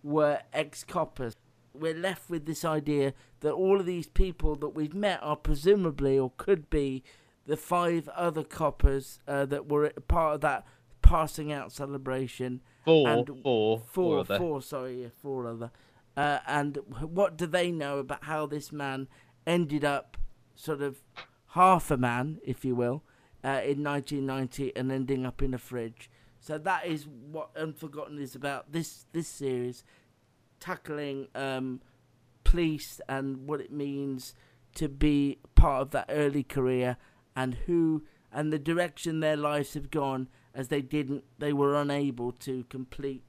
were ex coppers. We're left with this idea that all of these people that we've met are presumably or could be the five other coppers uh, that were part of that passing out celebration. Four, and four, four four, four, sorry, four other. Uh, and what do they know about how this man ended up sort of half a man, if you will, uh, in 1990 and ending up in a fridge? So that is what Unforgotten is about. This this series tackling um, police and what it means to be part of that early career and who and the direction their lives have gone as they didn't they were unable to complete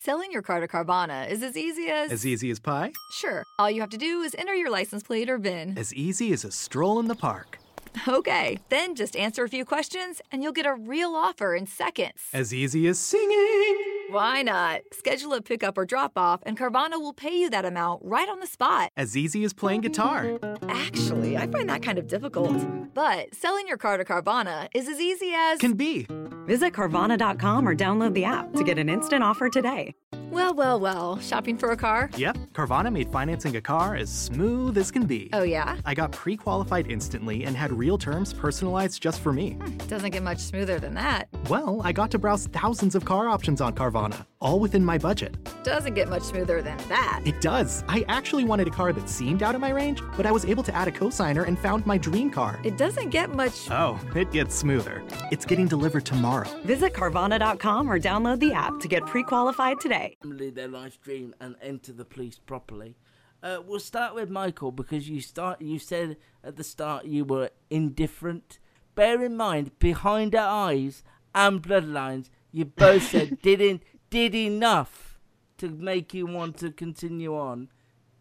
Selling your car to Carvana is as easy as. As easy as pie? Sure. All you have to do is enter your license plate or VIN. As easy as a stroll in the park. Okay, then just answer a few questions and you'll get a real offer in seconds. As easy as singing. Why not? Schedule a pickup or drop off, and Carvana will pay you that amount right on the spot. As easy as playing guitar. Actually, I find that kind of difficult. But selling your car to Carvana is as easy as. Can be. Visit Carvana.com or download the app to get an instant offer today. Well, well, well. Shopping for a car? Yep, Carvana made financing a car as smooth as can be. Oh, yeah? I got pre qualified instantly and had real terms personalized just for me. Hmm, doesn't get much smoother than that. Well, I got to browse thousands of car options on Carvana, all within my budget. Doesn't get much smoother than that. It does. I actually wanted a car that seemed out of my range, but I was able to add a cosigner and found my dream car. It doesn't get much. Oh, it gets smoother. It's getting delivered tomorrow. Visit Carvana.com or download the app to get pre qualified today. lead their life dream and enter the police properly. Uh, we'll start with Michael because you start. You said at the start you were indifferent. Bear in mind, behind her eyes and bloodlands, you both said didn't did enough to make you want to continue on.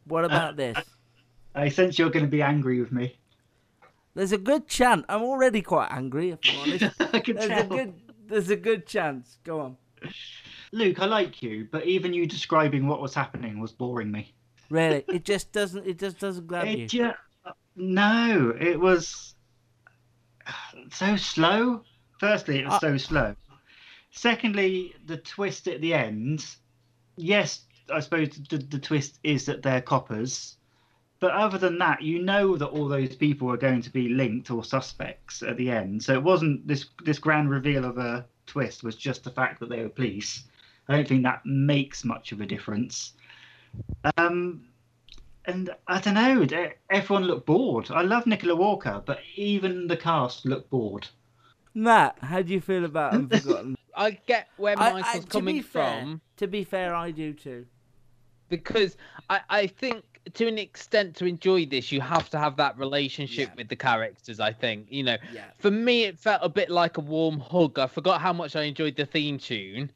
What about this? I sense you're going to be angry with me. There's a good chance. I'm already quite angry, if I'm honest. I can there's tell. a good. There's a good chance. Go on. Luke, I like you, but even you describing what was happening was boring me. Really, it just doesn't. It just doesn't grab you. Ju- no, it was so slow. Firstly, it was Uh, so slow. Secondly, the twist at the end. Yes, I suppose the, the twist is that they're coppers. But other than that, you know that all those people are going to be linked or suspects at the end. So it wasn't this this grand reveal of a twist was just the fact that they were police. I don't think that makes much of a difference. Um, and I don't know. Everyone looked bored. I love Nicola Walker, but even the cast looked bored. Matt, how do you feel about Unforgotten? I get where I- I- Michael's coming fair- from. To be fair, I do too. because I, I think to an extent to enjoy this you have to have that relationship with the characters i think you know Yeah. for me it felt a bit like a warm hug i forgot how much i enjoyed the theme tune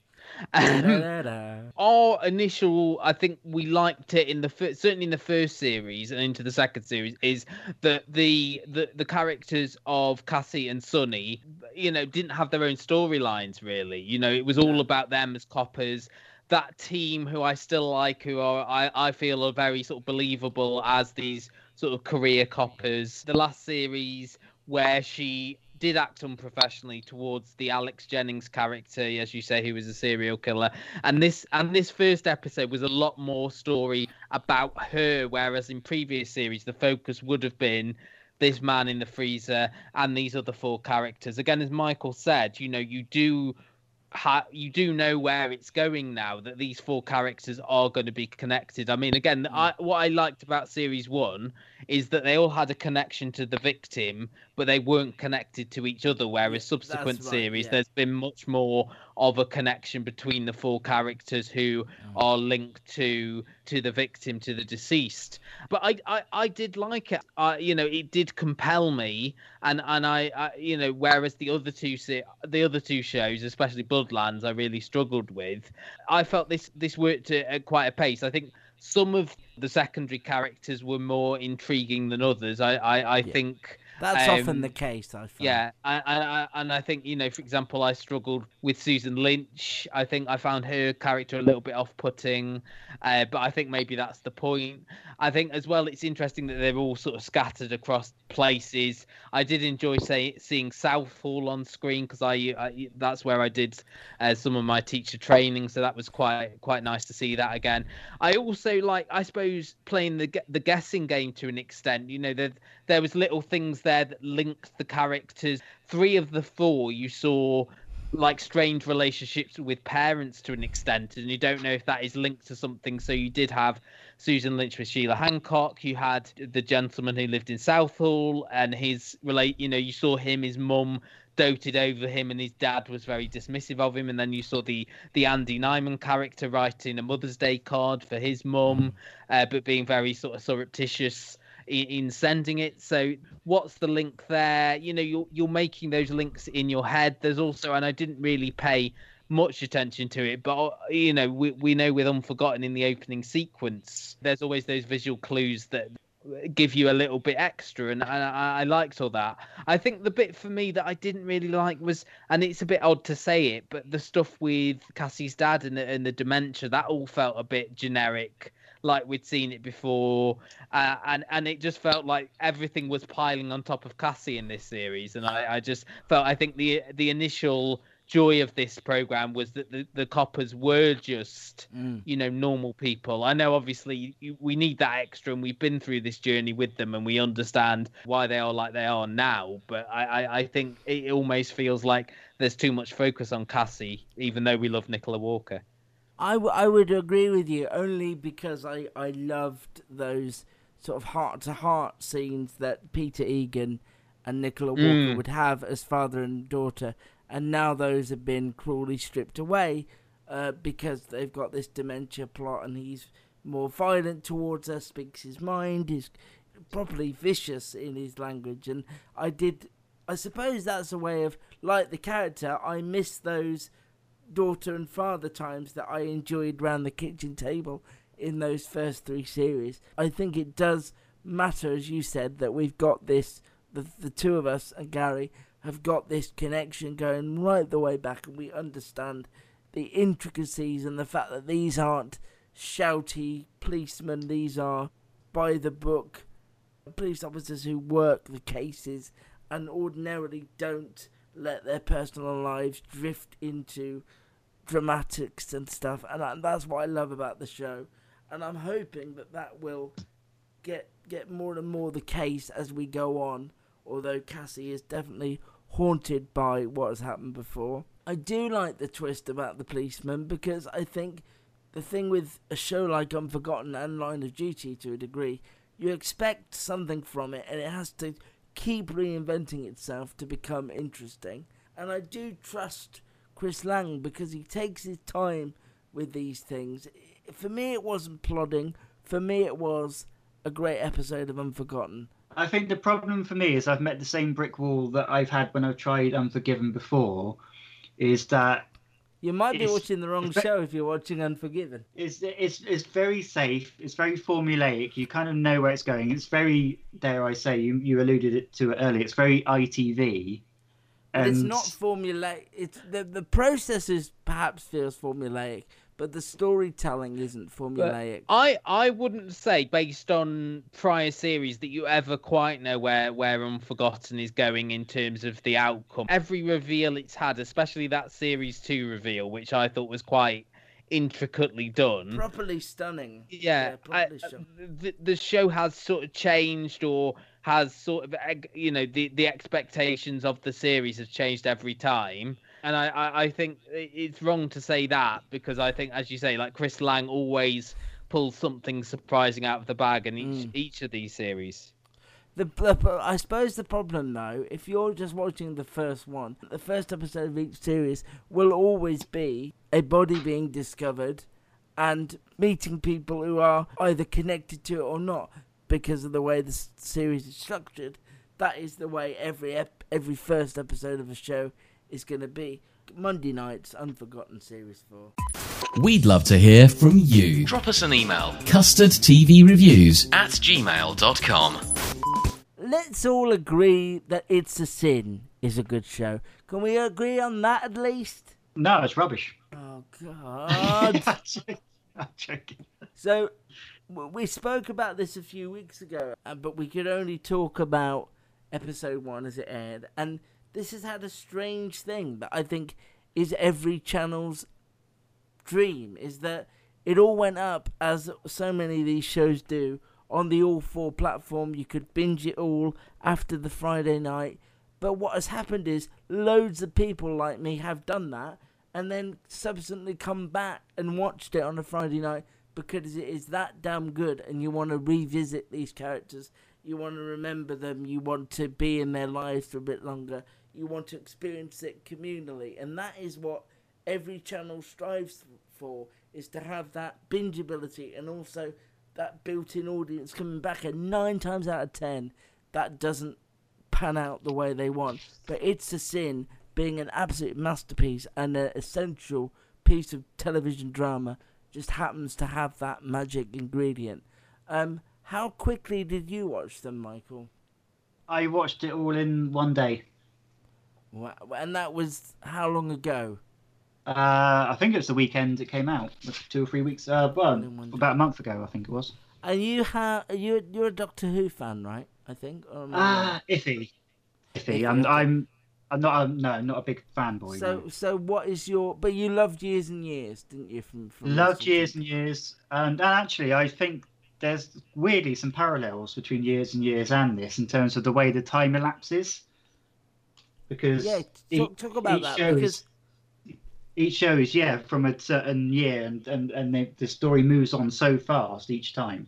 Um, our initial i think we liked it in the fir- certainly in the first series and into the second series is that the the, the characters of cassie and sunny you know didn't have their own storylines really. You know it was all about them as coppers. That team who i still like who are i, I feel are very sort of believable as these sort of career coppers. The last series where she did act unprofessionally towards the Alex Jennings character, as you say, who was a serial killer. And this and this first episode was a lot more story about her, whereas in previous series the focus would have been this man in the freezer and these other four characters. Again, as Michael said, you know, you do ha- you do know where it's going now that these four characters are going to be connected. I mean, again. I, what I liked about series one is that they all had a connection to the victim, but they weren't connected to each other. Whereas subsequent right, series, yeah. there's been much more of a connection between the four characters who Hmm. are linked to to the victim, to the deceased. But I I, I did like it. I, you know, it did compel me, and and I, I you know, whereas the other two se- the other two shows, especially Bloodlands, I really struggled with. I felt this this worked at, at quite a pace. I think some of the secondary characters were more intriguing than others. I I, I think That's often um, the case, I find. yeah, I, I, I- and I think you know, for example, I struggled with Susan Lynch. I think I found her character a little bit off-putting, uh, but I think maybe that's the point. I think as well, it's interesting that they're all sort of scattered across places. I did enjoy say, seeing Southall on screen because I, I that's where I did uh, some of my teacher training, so that was quite quite nice to see that again. I also like, I suppose, playing the the guessing game to an extent. You know, there there was little things there that links the characters. Three of the four you saw like strange relationships with parents to an extent, and you don't know if that is linked to something. So you did have Susan Lynch with Sheila Hancock. You had the gentleman who lived in Southall, and his relate. You know, you saw him, his mum doted over him, and his dad was very dismissive of him. And then you saw the the Andy Nyman character writing a Mother's Day card for his mum, uh, but being very sort of surreptitious in, in sending it. So what's the link there? You know, you're you're making those links in your head. There's also, and I didn't really pay much attention to it, but you know, we we know with Unforgotten in the opening sequence, there's always those visual clues that give you a little bit extra and, I, I liked all that i think the bit for me that i didn't really like was and it's a bit odd to say it but the stuff with cassie's dad and and the dementia that all felt a bit generic like we'd seen it before. Uh, and and it just felt like everything was piling on top of cassie in this series. And i i just felt i think the the initial joy of this program was that the, the coppers were just Mm. you know normal people. I know obviously you, we need that extra and we've been through this journey with them and we understand why they are like they are now. But i i, I think it almost feels like there's too much focus on cassie even though we love nicola walker I, w- I would agree with you only because I, I loved those sort of heart to heart scenes that Peter Egan and Nicola Walker Mm. would have as father and daughter, and now those have been cruelly stripped away uh, because they've got this dementia plot and he's more violent towards her, speaks his mind, is properly vicious in his language, and I did. I suppose that's a way of, like the character, I miss those daughter and father times that I enjoyed round the kitchen table in those first three series. I think it does matter, as you said, that we've got this, the, the two of us and Gary have got this connection going right the way back, and we understand the intricacies and the fact that these aren't shouty policemen, these are by the book police officers who work the cases and ordinarily don't let their personal lives drift into dramatics and stuff, and I, that's what I love about the show. And I'm hoping that that will get get more and more the case as we go on. Although Cassie is definitely haunted by what has happened before. I do like the twist about the policeman because I think the thing with a show like Unforgotten and Line of Duty to a degree, you expect something from it and it has to keep reinventing itself to become interesting. And I do trust Chris Lang because he takes his time with these things. For me, it wasn't plodding. For me, it was a great episode of Unforgotten. I think the problem for me is I've met the same brick wall that I've had when I've tried Unforgiven before. Is that You might be watching the wrong show if you're watching Unforgiven. it's it's it's very safe. It's very formulaic. You kind of know where it's going. It's very dare I say you you alluded it to it earlier. It's very ITV. But it's not formulaic. It's the the process is perhaps feels formulaic, but the storytelling isn't formulaic. I I wouldn't say based on prior series that you ever quite know where where Unforgotten is going in terms of the outcome. Every reveal it's had, especially that series two reveal, which I thought was quite intricately done. properly stunning. Yeah, I- properly stunning. Uh, the, the show has sort of changed or has sort of you know the the expectations of the series have changed every time. And I, I, I think it's wrong to say that because I think, as you say, like Chris Lang always pulls something surprising out of the bag in each mm. each of these series. The, the I suppose the problem though, if you're just watching the first one, the first episode of each series will always be a body being discovered and meeting people who are either connected to it or not because of the way the series is structured. That is the way every ep- every first episode of a show is going to be. Monday nights, Unforgotten Series 4. We'd love to hear from you. Drop us an email CustardTVReviews at gmail.com. Let's all agree that It's a Sin is a good show. Can we agree on that at least? No, it's rubbish. Oh, God. I'm joking. So, w- we spoke about this a few weeks ago, uh, but we could only talk about episode one as it aired. And this has had a strange thing that I think is every channel's dream is that it all went up as so many of these shows do on the all four platform. You could binge it all after the Friday night. But what has happened is loads of people like me have done that and then subsequently come back and watched it on a Friday night because it is that damn good and you want to revisit these characters. You want to remember them. You want to be in their lives for a bit longer. You want to experience it communally. And that is what every channel strives for is to have that bingeability and also that built-in audience coming back and nine times out of ten that doesn't pan out the way they want but it's a sin being an absolute masterpiece and an essential piece of television drama just happens to have that magic ingredient um how quickly did you watch them michael I watched it all in one day. Wa- and that was how long ago Uh, I think it was the weekend it came out, two or three weeks. Uh, well, about a month ago, I think it was. and you have you you're a doctor who fan right i think or I? Ah, iffy, iffy. I'm, I'm, I'm not. A, no, not a big fanboy. So, so what is your? But you loved years and years, didn't you? From, from Loved years and years, and, and actually, I think there's weirdly some parallels between years and years and this in terms of the way the time elapses. Because Yeah, talk- talk about each that, show because- is each show is yeah from a certain year, and and and the, the story moves on so fast each time.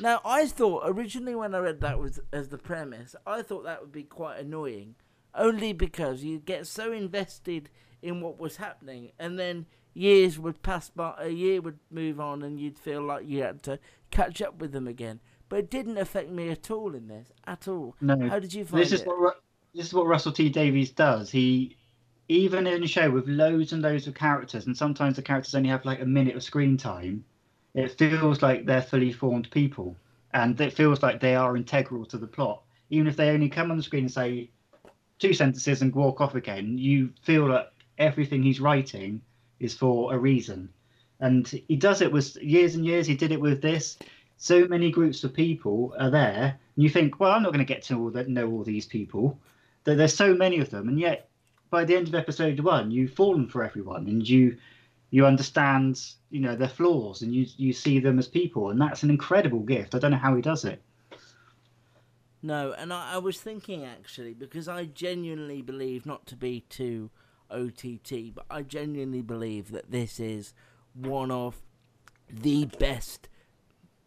Now, I thought originally when I read that was as the premise, I thought that would be quite annoying, only because you get so invested in what was happening, and then years would pass by, a year would move on, and you'd feel like you had to catch up with them again. But it didn't affect me at all in this, at all. No, How did you find this is it? what this is what Russell T Davies does. He even in a show with loads and loads of characters, and sometimes the characters only have like a minute of screen time. It feels like they're fully formed people, and it feels like they are integral to the plot. Even if they only come on the screen and say two sentences and walk off again, you feel that everything he's writing is for a reason. And he does it with years and years. He did it with this. So many groups of people are there, and you think, well, I'm not going to get to all that know all these people. There- There's so many of them, and yet by the end of episode one, you've fallen for everyone, and you you understand, you know, their flaws, and you you see them as people, and that's an incredible gift. I don't know how he does it. No, and I, I was thinking actually because I genuinely believe not to be too OTT, but I genuinely believe that this is one of the best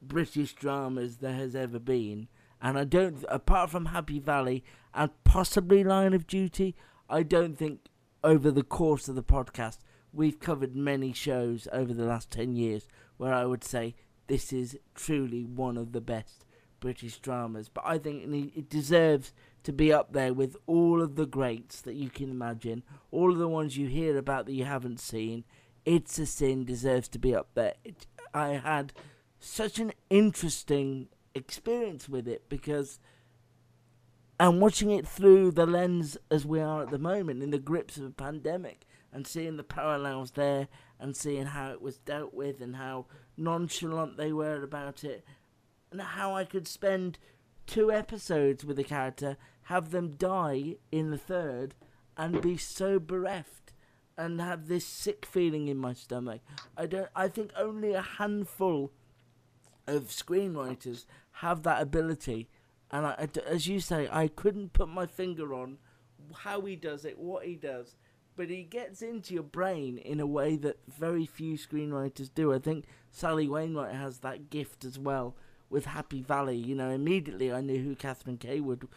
British dramas there has ever been. And I don't, apart from Happy Valley and possibly Line of Duty, I don't think over the course of the podcast we've covered many shows over the last 10 years where I would say this is truly one of the best British dramas. But I think it deserves to be up there with all of the greats that you can imagine, all of the ones you hear about that you haven't seen. It's a Sin deserves to be up there. It, I had such an interesting experience with it because and watching it through the lens as we are at the moment in the grips of a pandemic and seeing the parallels there and seeing how it was dealt with and how nonchalant they were about it how I could spend two episodes with a character, have them die in the third, and be so bereft and have this sick feeling in my stomach. I don't. I think only a handful of screenwriters have that ability, And I, as you say, I couldn't put my finger on how he does it, what he does, but he gets into your brain in a way that very few screenwriters do. I think Sally Wainwright has that gift as well with Happy Valley. You know, immediately I knew who Catherine Cawood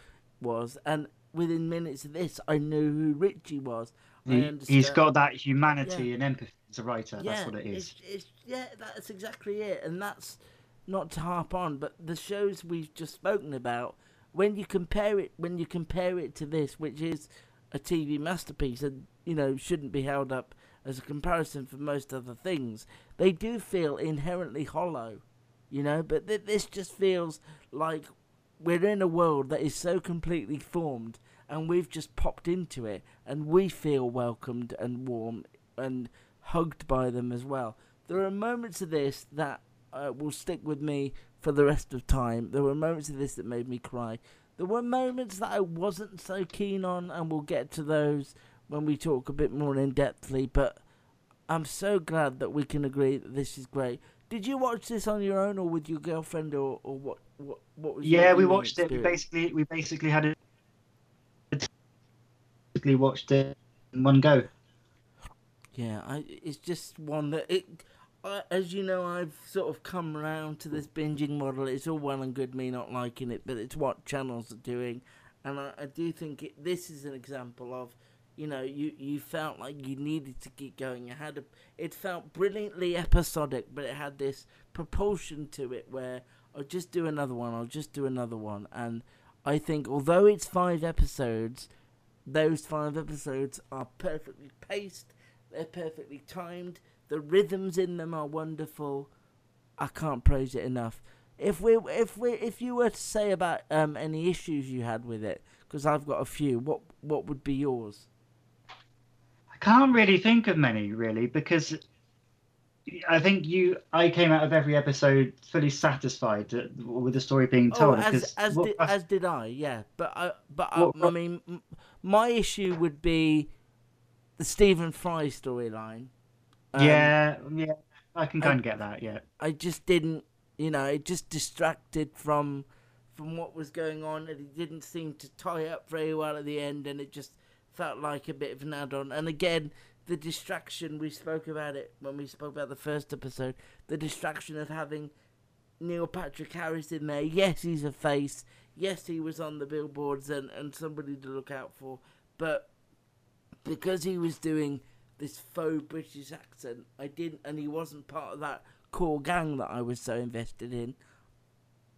was, and within minutes of this, I knew who Richie was. He, has got that humanity yeah. and empathy as a writer. Yeah, that's what it is. It's, it's, yeah, that's exactly it, and that's not to harp on, but the shows we've just spoken about, when you compare it, when you compare it to this, which is a TV masterpiece, and you know shouldn't be held up as a comparison for most other things, they do feel inherently hollow, you know. But th- this just feels like we're in a world that is so completely formed and we've just popped into it and we feel welcomed and warm and hugged by them as well. There are moments of this that uh, will stick with me for the rest of time. There were moments of this that made me cry. There were moments that I wasn't so keen on, and we'll get to those when we talk a bit more in depthly. But I'm so glad that we can agree that this is great. Did you watch this on your own, or with your girlfriend, or, or what? What? What was? Yeah, we watched experience? it. We basically, we basically had it basically watched it in one go. Yeah, I, it's just one that it. I, as you know, I've sort of come around to this binging model. It's all well and good me not liking it, but it's what channels are doing, and I, I do think it, this is an example of, you know, you you felt like you needed to keep going. You had a, it felt brilliantly episodic, but it had this propulsion to it where I'll just do another one. I'll just do another one, and I think although it's five episodes, those five episodes are perfectly paced, they're perfectly timed, the rhythms in them are wonderful. I can't praise it enough. If we, if we, if you were to say about um, any issues you had with it, because I've got a few, what what would be yours? I can't really think of many, really, because I think you, I came out of every episode fully satisfied with the story being oh, told. Oh, as as what, did, as did I, yeah. But I, but what, I, I mean, my issue would be the Stephen Fry storyline. Um, yeah, yeah, I can kind I, of get that. Yeah, I just didn't, you know, it just distracted from from what was going on, and it didn't seem to tie up very well at the end, and it just felt like a bit of an add-on. And again, the distraction we spoke about it when we spoke about the first episode. The distraction of having Neil Patrick Harris in there. Yes, he's a face. Yes, he was on the billboards and, and somebody to look out for. But because he was doing this faux British accent, I didn't, and he wasn't part of that core gang that I was so invested in.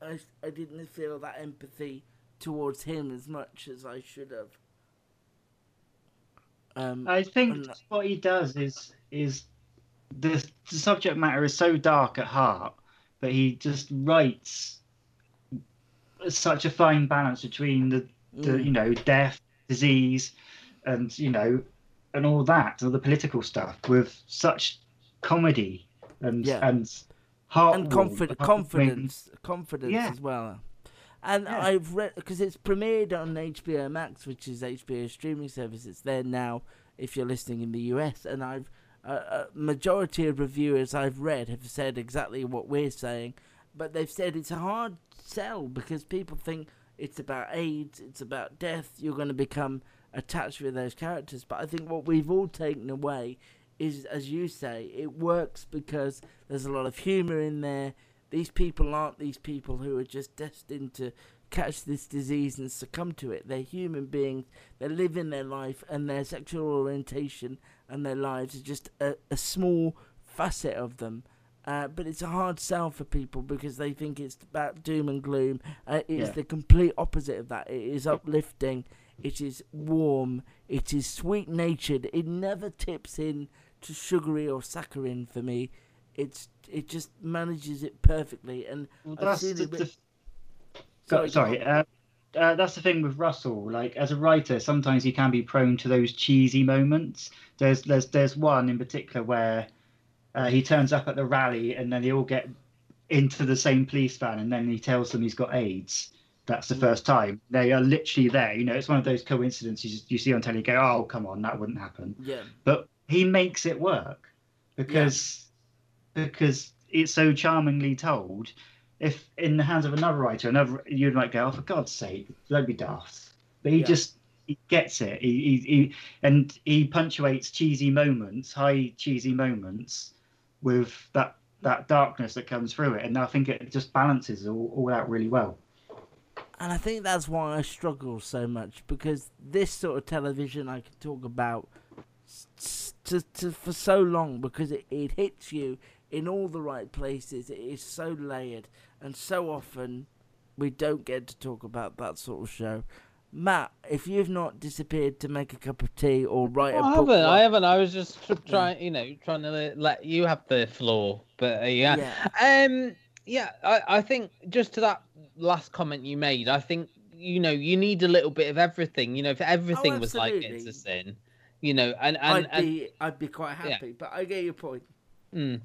I, I didn't feel that empathy towards him as much as I should have. Um, I think and... what he does is is the, the subject matter is so dark at heart, but he just writes such a fine balance between the, the mm. you know death, disease, and you know, and all that, all the political stuff with such comedy and yeah. and heart and confidence, confidence, confidence yeah. as well. And yeah. I've read because it's premiered on HBO Max, which is HBO streaming service. It's there now if you're listening in the US. And I've uh, a majority of reviewers I've read have said exactly what we're saying, but they've said it's a hard sell because people think it's about AIDS, it's about death. You're going to become attached with those characters. But I think what we've all taken away is, as you say, it works because there's a lot of humour in there these people aren't these people who are just destined to catch this disease and succumb to it. They're human beings. They're living their life, and their sexual orientation and their lives are just a, a small facet of them. Uh, but it's a hard sell for people because they think it's about doom and gloom. Uh, it's yeah. the complete opposite of that. It is uplifting. It is warm. It is sweet natured. It never tips in to sugary or saccharine for me it's it just manages it perfectly. And well, that's the, bit... the... Sorry, sorry. Uh, uh, that's the thing with Russell. Like as a writer, sometimes he can be prone to those cheesy moments. There's there's there's one in particular where uh, he turns up at the rally and then they all get into the same police van and then he tells them he's got AIDS. That's the mm. first time they are literally there. You know, it's one of those coincidences you see on telly. You go, oh come on, that wouldn't happen. Yeah. But he makes it work because because it's so charmingly told if in the hands of another writer, another you might go, oh, for God's sake, don't be daft. But he Yeah. just he gets it. He, he, he and he punctuates cheesy moments, high cheesy moments, with that that darkness that comes through it, and I think it just balances all, all out really well. And I think that's why I struggle so much because this sort of television I can talk about to, to, for so long because it, it hits you in all the right places. It is so layered, and so often we don't get to talk about that sort of show. Matt, if you've not disappeared to make a cup of tea or write a I book, haven't. while- I haven't. I was just tr- trying, you know, trying to let you have the floor. But uh, yeah, um, yeah. I, I think just to that last comment you made, I think you know you need a little bit of everything. You know, if everything was like Oh, it's a sin, you know, and and, I'd and be I'd be quite Yeah. happy. But I get your point. Mm.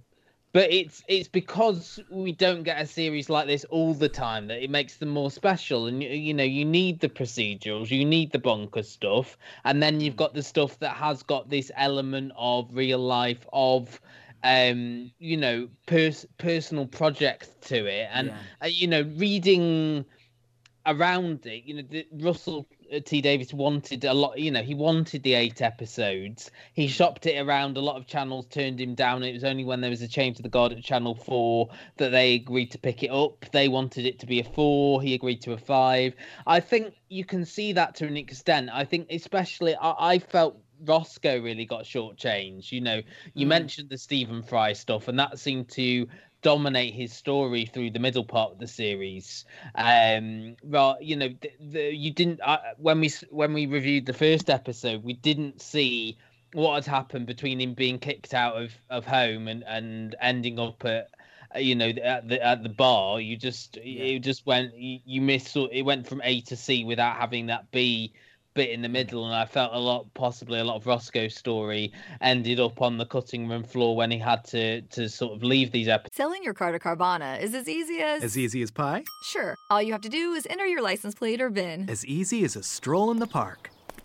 But it's it's because we don't get a series like this all the time that it makes them more special. And you, you know, you need the procedurals, you need the bonkers stuff, and then you've got the stuff that has got this element of real life of um you know pers- personal projects to it and Yeah. uh, you know reading around it you know the, russell t Davies wanted a lot you know he wanted the eight episodes. He shopped it around a lot of channels turned him down. It was only when there was a change to the guard at channel 4 that they agreed to pick it up. They wanted it to be a 4 he agreed to a 5 i think you can see that to an extent. I think especially i, I felt Roscoe really got shortchanged. You know, you Mm. mentioned the Stephen Fry stuff, and that seemed to dominate his story through the middle part of the series. Um, well, you know, the, the, you didn't uh, when we when we reviewed the first episode, we didn't see what had happened between him being kicked out of, of home and, and ending up at uh, you know at the at the bar. You just it just went you, you missed it went from A to C without having that B bit in the middle, and I felt a lot, possibly a lot of Roscoe's story ended up on the cutting room floor when he had to to sort of leave these episodes. Selling your car to Carvana is as easy as. As easy as pie? Sure. All you have to do is enter your license plate or VIN. As easy as a stroll in the park.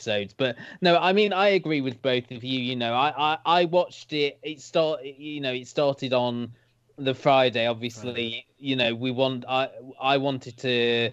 Episodes. But no, I mean I agree with both of you. You know, I I, I watched it. It start you know it started on the Friday. Obviously, you know we want I I wanted to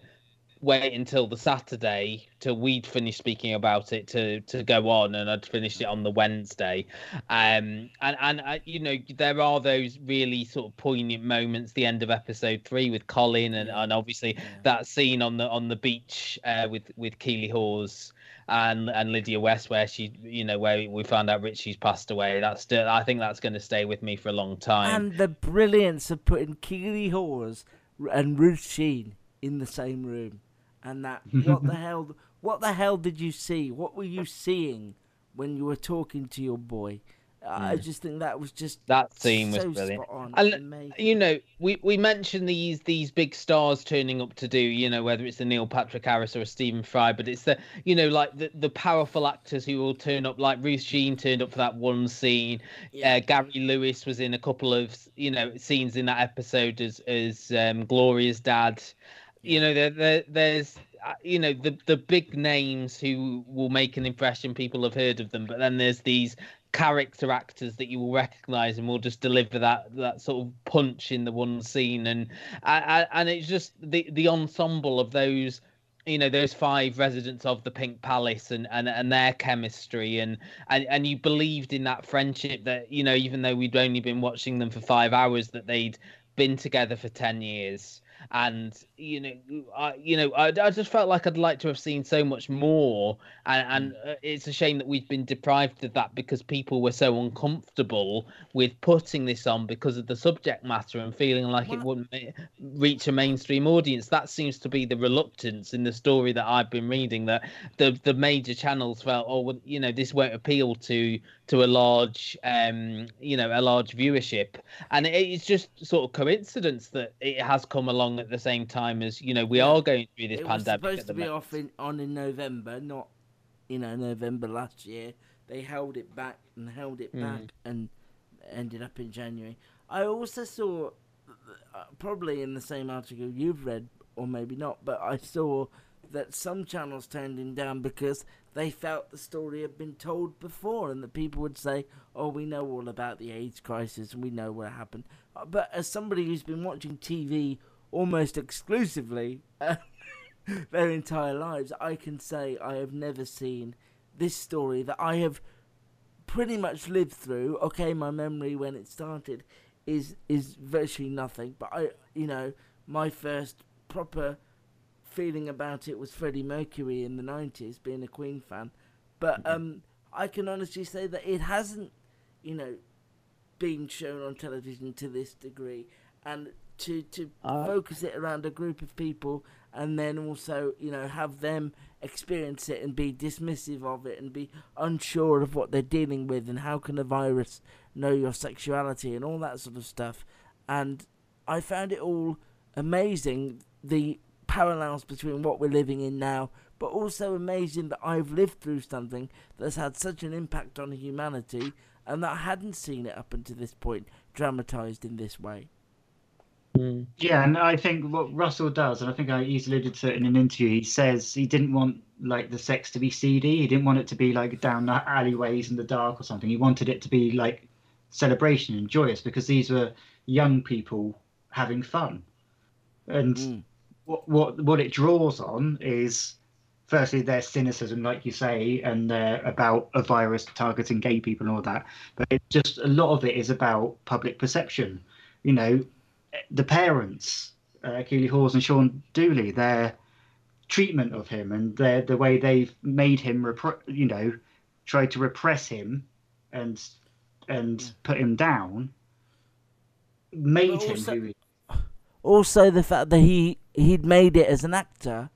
wait until the Saturday till we'd finished speaking about it to to go on, and I'd finished it on the Wednesday. Um, and and I, you know there are those really sort of poignant moments. The end of episode three with Colin, and, and obviously that scene on the on the beach uh, with with Keeley Hawes and and Lydia West, where she, you know, where we found out Richie's passed away. That's still, I think that's going to stay with me for a long time. And the brilliance of putting Keeley Hawes and Ruth Sheen in the same room, and that what the hell, what the hell did you see? What were you seeing when you were talking to your boy? I Mm. just think that was just that scene was so brilliant. And amazing. you know, we we mentioned these these big stars turning up to do, you know, whether it's the Neil Patrick Harris or a Stephen Fry, but it's the you know like the the powerful actors who will turn up. Like Ruth Sheen turned up for that one scene. Uh, Gary Lewis was in a couple of you know scenes in that episode as as um, Gloria's dad. You know, there, there there's uh, you know the the big names who will make an impression. People have heard of them, but then there's these character actors that you will recognize and will just deliver that that sort of punch in the one scene. And and, it's just the the ensemble of those you know those five residents of the pink palace and and, and their chemistry. And, and and you believed in that friendship that you know even though we'd only been watching them for five hours that they'd been together for 10 years and you know, I, you know, I, I just felt like I'd like to have seen so much more, and, and uh, it's a shame that we've been deprived of that because people were so uncomfortable with putting this on because of the subject matter and feeling like it wouldn't reach a mainstream audience. That seems to be the reluctance in the story that I've been reading that the the major channels felt, oh, well, you know, this won't appeal to to a large, um, you know, a large viewership, and it, it's just sort of coincidence that it has come along at the same time as you know we are going through this it was pandemic. supposed at the to be moment. off in, on in November, not you know November last year. They held it back and held it Mm. back and ended up in January. I also saw, uh, probably in the same article you've read, or maybe not, but I saw that some channels turned him down because they felt the story had been told before, and that people would say, "Oh, we know all about the AIDS crisis and we know what happened." Uh, But as somebody who's been watching TV almost exclusively uh, their entire lives, I can say I have never seen this story that I have pretty much lived through. Okay, my memory when it started is is virtually nothing, but I, you know, my first proper feeling about it was Freddie Mercury in the '90s, being a Queen fan. But um, I can honestly say that it hasn't, you know, been shown on television to this degree, and to to Uh, focus it around a group of people, and then also you know have them experience it and be dismissive of it and be unsure of what they're dealing with and how can a virus know your sexuality and all that sort of stuff, and I found it all amazing the parallels between what we're living in now, but also amazing that I've lived through something that's had such an impact on humanity and that I hadn't seen it up until this point dramatized in this way. Yeah, and I think what Russell does, and I think I he's alluded to it in an interview. He says he didn't want like the sex to be seedy. He didn't want it to be like down the alleyways in the dark or something. He wanted it to be like celebration and joyous because these were young people having fun. And what what what it draws on is firstly their cynicism, like you say, and uh, about a virus targeting gay people and all that. But it just a lot of it is about public perception. You know, the parents, uh, Keeley Hawes and Shaun Dooley, their treatment of him and their the way they've made him, repre- you know, try to repress him and and put him down, made But him who he Also, the fact that he he'd made it as an actor,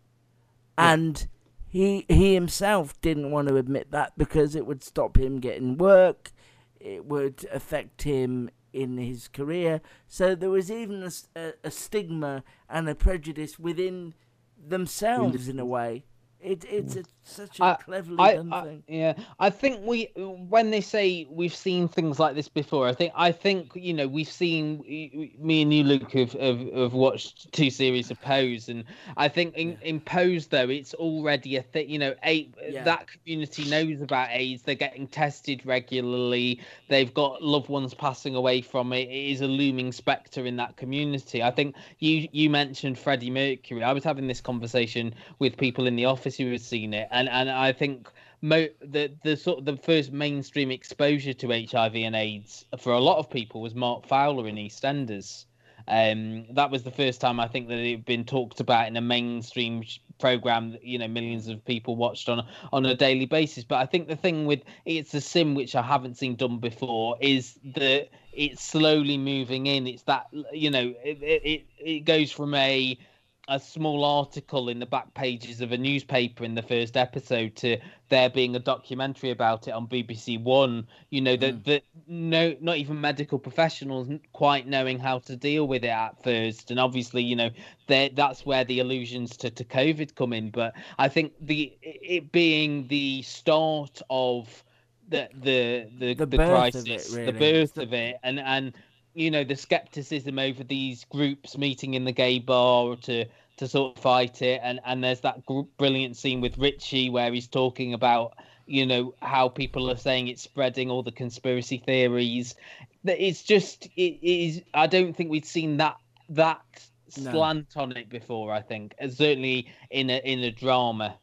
and he he himself didn't want to admit that because it would stop him getting work, it would affect him in his career. So there was even a stigma and a prejudice within themselves in a way. It it's a, such a I- cleverly I- done I- thing. Yeah, I think we when they say we've seen things like this before, I think I think you know we've seen me and you, Luke, have have, have watched two series of Pose, and I think in, in Pose though it's already a thing. You know, eight Yeah. that community knows about AIDS. They're getting tested regularly. They've got loved ones passing away from it. It is a looming spectre in that community. I think you you mentioned Freddie Mercury. I was having this conversation with people in the office who had seen it, and and I think mo- the the sort of the first mainstream exposure to HIV and AIDS for a lot of people was Mark Fowler in EastEnders. Um, that was the first time I think that it had been talked about in a mainstream program that you know millions of people watched on on a daily basis. But I think the thing with it's a Sin which I haven't seen done before is that it's slowly moving in. It's that you know it it, it, it goes from a a small article in the back pages of a newspaper in the first episode to there being a documentary about it on BBC One. You know that hmm. that no, not even medical professionals quite knowing how to deal with it at first, and obviously you know that that's where the allusions to, to COVID come in. But I think the it being the start of the the the, The the, birth of it, crisis, really. the birth of it, and and you know the skepticism over these groups meeting in the gay bar to to sort of fight it and and there's that gr- brilliant scene with Richie where he's talking about you know how people are saying it's spreading all the conspiracy theories that it's just it is I don't think we'd seen that that No. slant on it before I think uh, certainly in a in a drama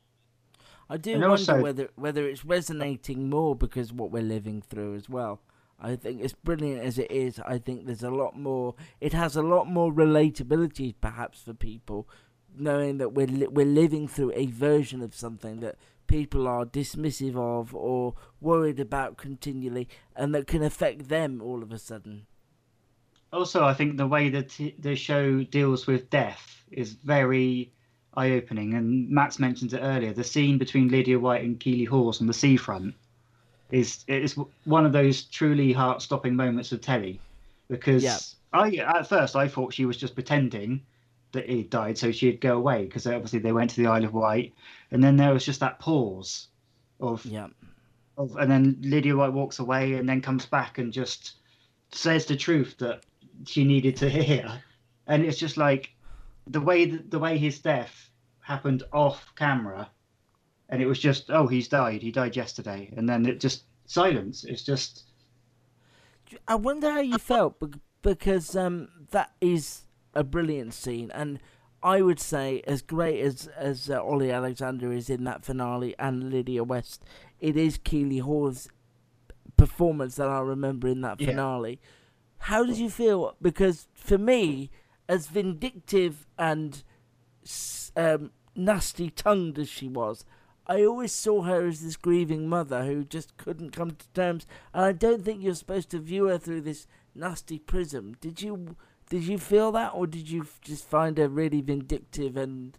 I do And wonder also- whether whether it's resonating more because what we're living through as well. I think as brilliant as it is, I think there's a lot more. It has a lot more relatability, perhaps, for people, knowing that we're li- we're living through a version of something that people are dismissive of or worried about continually, and that can affect them all of a sudden. Also, I think the way that the show deals with death is very eye-opening. And Max mentioned it earlier. The scene between Lydia White and Keeley Hawes on the seafront is is one of those truly heart-stopping moments of telly, because Yeah. I at first I thought she was just pretending that he died so she'd go away because obviously they went to the Isle of Wight, and then there was just that pause of yeah. of and then Lydia White walks away and then comes back and just says the truth that she needed to hear, and it's just like the way that, the way his death happened off camera, and it was just oh he's died he died yesterday, and then it just silence. It's just I wonder how you felt because um, that is a brilliant scene, and I would say as great as as uh, Ollie Alexander is in that finale and Lydia West, it is Keeley Hawes' performance that I remember in that Yeah. finale. How did you feel? Because for me, as vindictive and um, nasty tongued as she was, I always saw her as this grieving mother who just couldn't come to terms. And I don't think you're supposed to view her through this nasty prism. Did you? Did you feel that, or did you just find her really vindictive and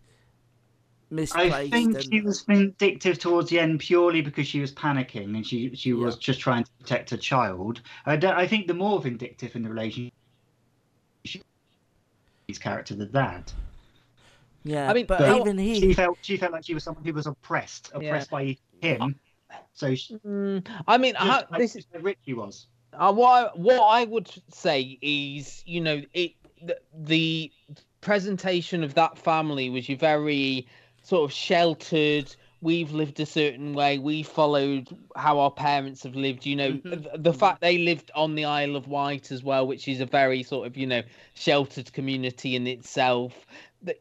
misplaced? I think and... she was vindictive towards the end purely because she was panicking and she she was just trying to protect her child. I, don't- I think the more vindictive in the relationship, his character, the dad. Yeah, I mean, but how- even he. She felt she felt like she was someone who was oppressed, Yeah. oppressed by him. So she, I mean, just how, like this is how rich he was. Uh, what I, what I would say is, you know, it the, the presentation of that family was you very sort of sheltered. We've lived a certain way. We followed how our parents have lived. You know, Mm-hmm. the, fact they lived on the Isle of Wight as well, which is a very sort of you know sheltered community in itself.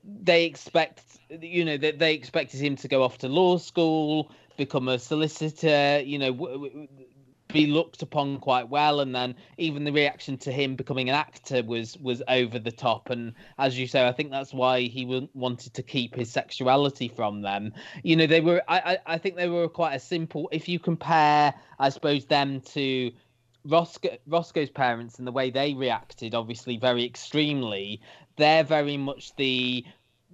They expect, you know, that they expected him to go off to law school, become a solicitor. You know, be looked upon quite well and then even the reaction to him becoming an actor was was over the top. And as you say i think that's why he wa- wanted to keep his sexuality from them. You know they were i i, I think they were quite a simple if you compare i suppose them to Roscoe, Roscoe's parents and the way they reacted, obviously very extremely, they're very much the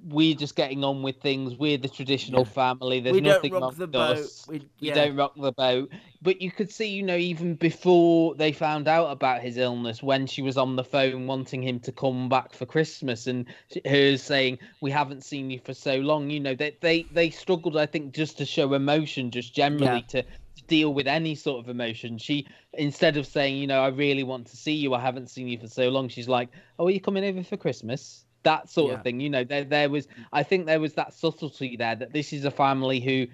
we're just getting on with things. We're the traditional family. There's We don't nothing rock wrong the boat. us. We- We don't rock the boat. But you could see, you know, even before they found out about his illness, when she was on the phone wanting him to come back for Christmas, and her saying, "We haven't seen you for so long." You know, they they they struggled, I think, just to show emotion, just generally Yeah. to deal with any sort of emotion. She instead of saying, you know, I really want to see you, I haven't seen you for so long, she's like, Oh, are you coming over for Christmas? That sort Yeah. of thing. You know, there there was I think there was that subtlety there that this is a family who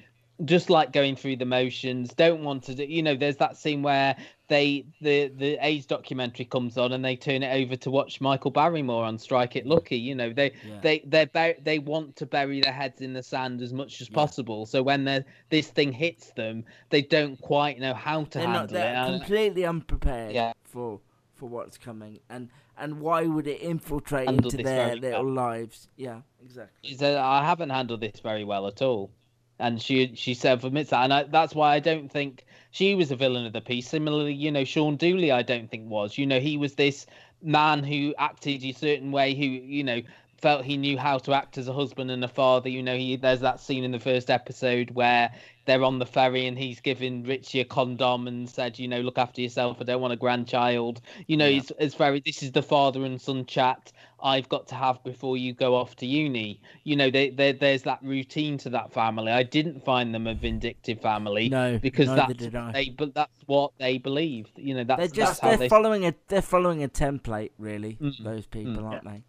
just like going through the motions, don't want to do you know, there's that scene where they the the AIDS documentary comes on and they turn it over to watch Michael Barrymore on Strike It Lucky. You know, they Yeah. they they bur- they want to bury their heads in the sand as much as possible. So when they this thing hits them, they don't quite know how to They're handle not. They're it. Completely unprepared Yeah. for for what's coming, and and why would it infiltrate Handle into their little well. lives? Yeah, exactly. she said, "I haven't handled this very well at all," and she she self admits that, and I, that's why I don't think she was a villain of the piece. Similarly, you know, Shaun Dooley, I don't think was. You know, he was this man who acted a certain way, who you know felt he knew how to act as a husband and a father. You know, he there's that scene in the first episode where they're on the ferry and he's giving Richie a condom and said, you know, look after yourself. I don't want a grandchild. You know, it's, it's very, this is the father and son chat I've got to have before you go off to uni. You know, they, they, there's that routine to that family. I didn't find them a vindictive family. No, because neither that's did what I. they, but that's what they believed. You know, that's, They're just that's how they're they. following a they're following a template, really. Mm. Those people, aren't they?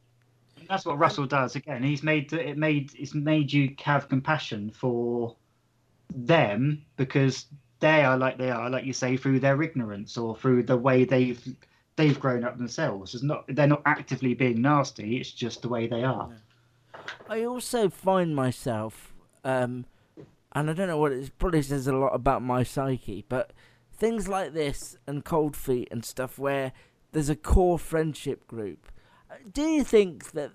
That's what Russell does again. He's made it made it's made you have compassion for them because they are like they are, like you say, through their ignorance or through the way they've they've grown up themselves. It's not they're not actively being nasty. It's just the way they are. I also find myself, um, and I don't know what it probably says a lot about my psyche, but things like this and Cold Feet and stuff where there's a core friendship group. uh, Do you think that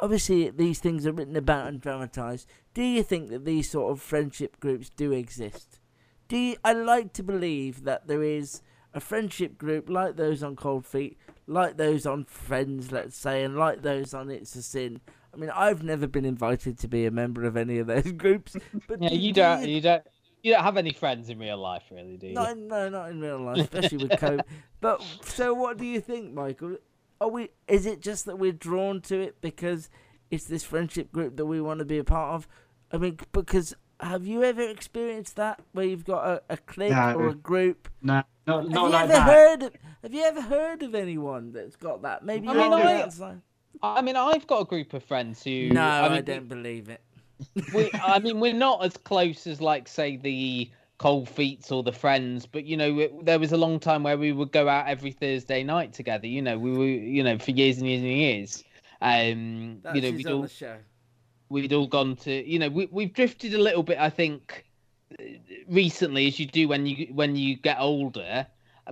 obviously these things are written about and dramatized? Do you think that these sort of friendship groups do exist? Do you, I like to believe that there is a friendship group like those on Cold Feet, like those on Friends, let's say, and like those on It's a Sin. I mean, I've never been invited to be a member of any of those groups, but Yeah, do- you do don't. You don't. You don't have any friends in real life, really, do you? no, no, not in real life, especially with COVID. But so, what do you think, Michael? Are we? Is it just that we're drawn to it because it's this friendship group that we want to be a part of? I mean, because have you ever experienced that where you've got a, a clique No. or a group? No, not, Have not you like ever that. heard? Of, have you ever heard of anyone that's got that? Maybe I you're mean, on I- outside. I mean, I've got a group of friends who. No, I, I, don't believe it. we, I mean, we're not as close as, like, say, the Cold Feets or the Friends, but you know, it, there was a long time where we would go out every Thursday night together. You know, we were, you know, for years and years and years. Um, That's you know, we'd all we'd all gone to, you know, we we've drifted a little bit. I think recently, as you do when you when you get older.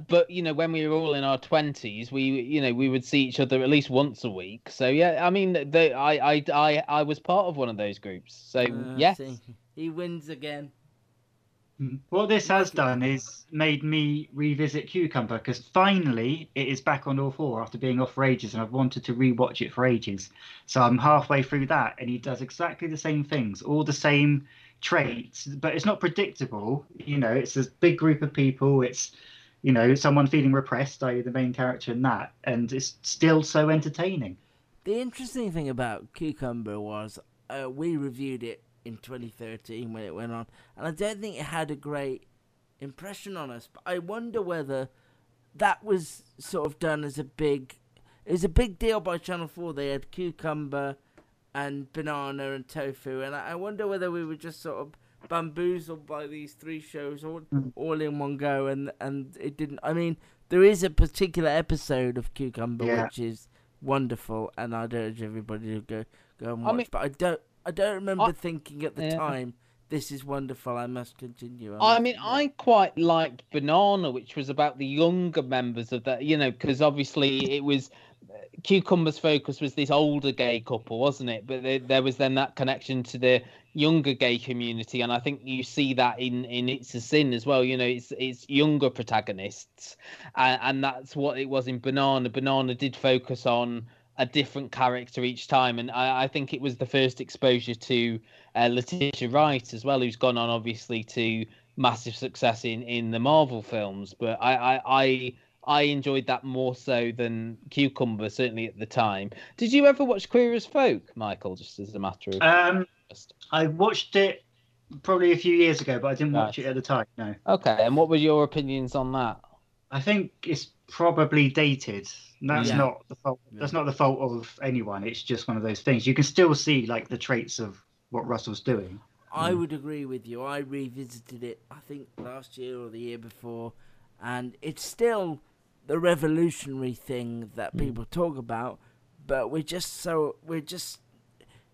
But you know, when we were all in our twenties, we you know we would see each other at least once a week. So yeah, I mean, the, I I I I was part of one of those groups. So Uh, yes. see, he wins again. What this has done is made me revisit Cucumber because finally it is back on all four after being off for ages, and I've wanted to rewatch it for ages. So I'm halfway through that, and he does exactly the same things, all the same traits, but it's not predictable. You know, it's a big group of people. It's you know someone feeling repressed, i.e., the main character in that, and it's still so entertaining. The interesting thing about Cucumber was uh, we reviewed it in 2013 when it went on, and I don't think it had a great impression on us. But I wonder whether that was sort of done as a big. It was a big deal by Channel 4. They had Cucumber and Banana and Tofu, and I I wonder whether we were just sort of bamboozled by these three shows all, hmm. all in one go, and, and it didn't. I mean, there is a particular episode of Cucumber Yeah. which is wonderful, and I'd urge everybody to go go and I watch. mean- but I don't, I don't remember I- thinking at the Yeah. time, "This is wonderful. I must continue." I must mean, continue." I quite liked Banana, which was about the younger members of that, you know, because obviously it was uh, Cucumber's focus was this older gay couple, wasn't it? But there, there was then that connection to the younger gay community, and I think you see that in in It's a Sin as well. You know, it's it's younger protagonists, and, and that's what it was in Banana. Banana did focus on a different character each time, and I, I think it was the first exposure to uh, Letitia Wright as well, who's gone on obviously to massive success in in the Marvel films. But I I. I I enjoyed that more so than Cucumber, certainly at the time. Did you ever watch Queer as Folk, Michael? Just as a matter of Um, I watched it probably a few years ago, but I didn't watch Nice. it at the time. No, okay, and what were your opinions on that? I think it's probably dated. That's Yeah. not the fault. That's not the fault of anyone. It's just one of those things. You can still see like the traits of what Russell's doing. I mm. would agree with you. I revisited it, I think last year or the year before, and it's still the revolutionary thing that mm. people talk about, but we're just so we're just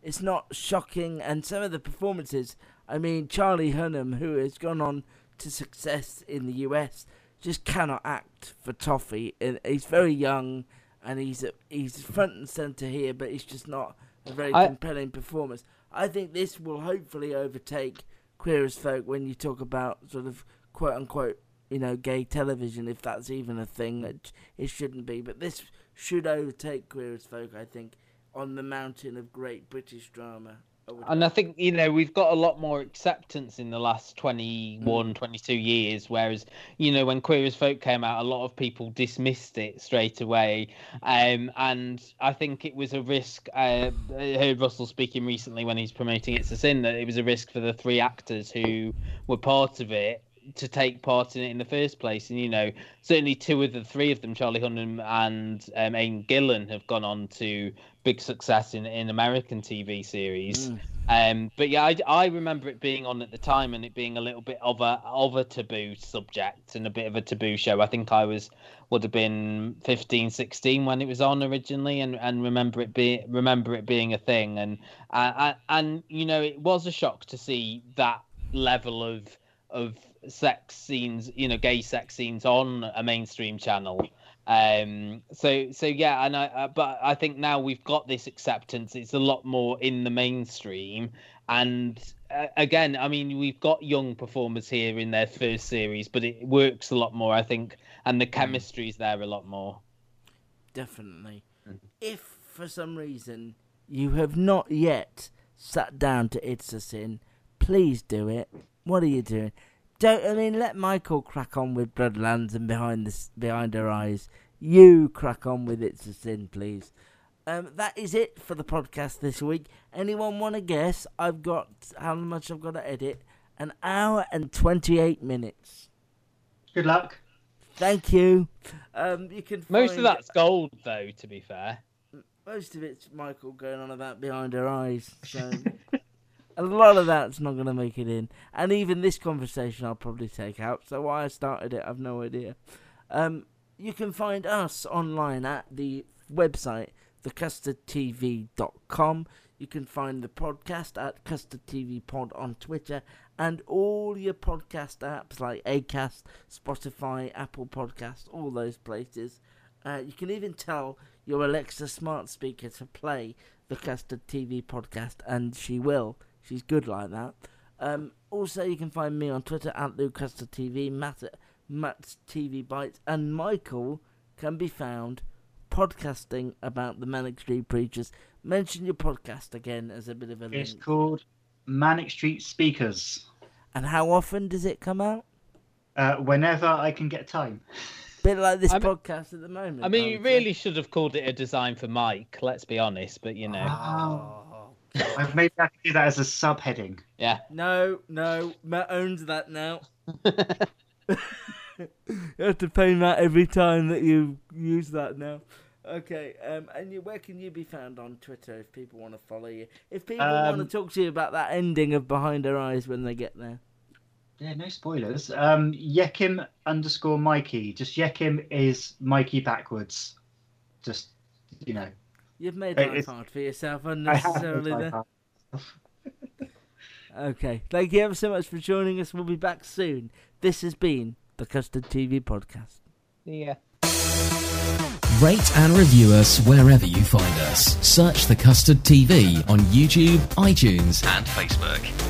it's not shocking and some of the performances I mean Charlie Hunnam who has gone on to success in the US just cannot act for Toffee and he's very young and he's he's front and center here but it's just not a very I- compelling performance. I think this will hopefully overtake Queer as Folk when you talk about sort of quote unquote, you know, gay television, if that's even a thing that it shouldn't be. But this should overtake Queer as Folk, I think, on the mountain of great British drama. I And I think, you know, we've got a lot more acceptance in the last 21, 22 years, whereas, you know, when Queer as Folk came out, a lot of people dismissed it straight away. Um, and I think it was a risk. Uh, I heard Russell speaking recently when he's promoting It's a Sin that it was a risk for the three actors who were part of it to take part in it in the first place. And, you know, certainly two of the three of them, Charlie Hunnam and um, Aidan Gillen, have gone on to big success in, in American TV series. Um, but yeah, I, I remember it being on at the time and it being a little bit of a of a taboo subject and a bit of a taboo show. I think I was would have been 15, 16 when it was on originally, and, and remember it be remember it being a thing. And uh, and you know it was a shock to see that level of of sex scenes, you know, gay sex scenes on a mainstream channel. Um, so so yeah, and I uh, but I think now we've got this acceptance. It's a lot more in the mainstream, and uh, again, I mean, we've got young performers here in their first series, but it works a lot more, I think, and the chemistry's there a lot more. Definitely. If for some reason you have not yet sat down to It's a Sin, please do it. What are you doing? Don't I mean let Michael crack on with Bloodlands and behind this behind her eyes. You crack on with It's a Sin, please. Um, that is it for the podcast this week. Anyone want to guess? I've got how much I've got to edit. An hour and twenty-eight minutes. Good luck. Thank you. Um, you can Most of that's gold, though. To be fair. most of it's Michael going on about behind her eyes. So a lot of that's not going to make it in. And even this conversation, I'll probably take out. So why I started it, I've no idea. Um, you can find us online at the website thecustardtv.com. You can find the podcast at Custard TV Pod on Twitter and all your podcast apps like Acast, Spotify, Apple Podcast, all those places. Uh, you can even tell your Alexa smart speaker to play the Custard TV podcast, and she will. She's good like that. Um, also, you can find me on Twitter at Luke Matt at Matt's TV Bites, and Michael can be found podcasting about the Manic Street Preachers. Mention your podcast again as a bit of a It's link. called Manic Street Speakers. And how often does it come out? Uh, whenever I can get time. Bit like this I mean- podcast at the moment. I mean, you really should have called it a design for Mike. Let's be honest, but you know. Oh. I've maybe I could do that as a subheading. Yeah. No, no, Matt owns that now. you have to pay Matt every time that you use that now. Okay, um, and you, where can you be found on Twitter if people want to follow you? If people want to Um, talk to you about that ending of Behind Her Eyes when they get there. Yeah, no spoilers. Um, Yekim underscore Mikey. Just Yekim is Mikey backwards. Just, you know. You've made life it's- hard for yourself unnecessarily there. Okay, thank you ever so much for joining us. We'll be back soon. This has been the Custard TV Podcast. Yeah. Rate and review us wherever you find us. Search The Custard TV on YouTube, iTunes, and Facebook.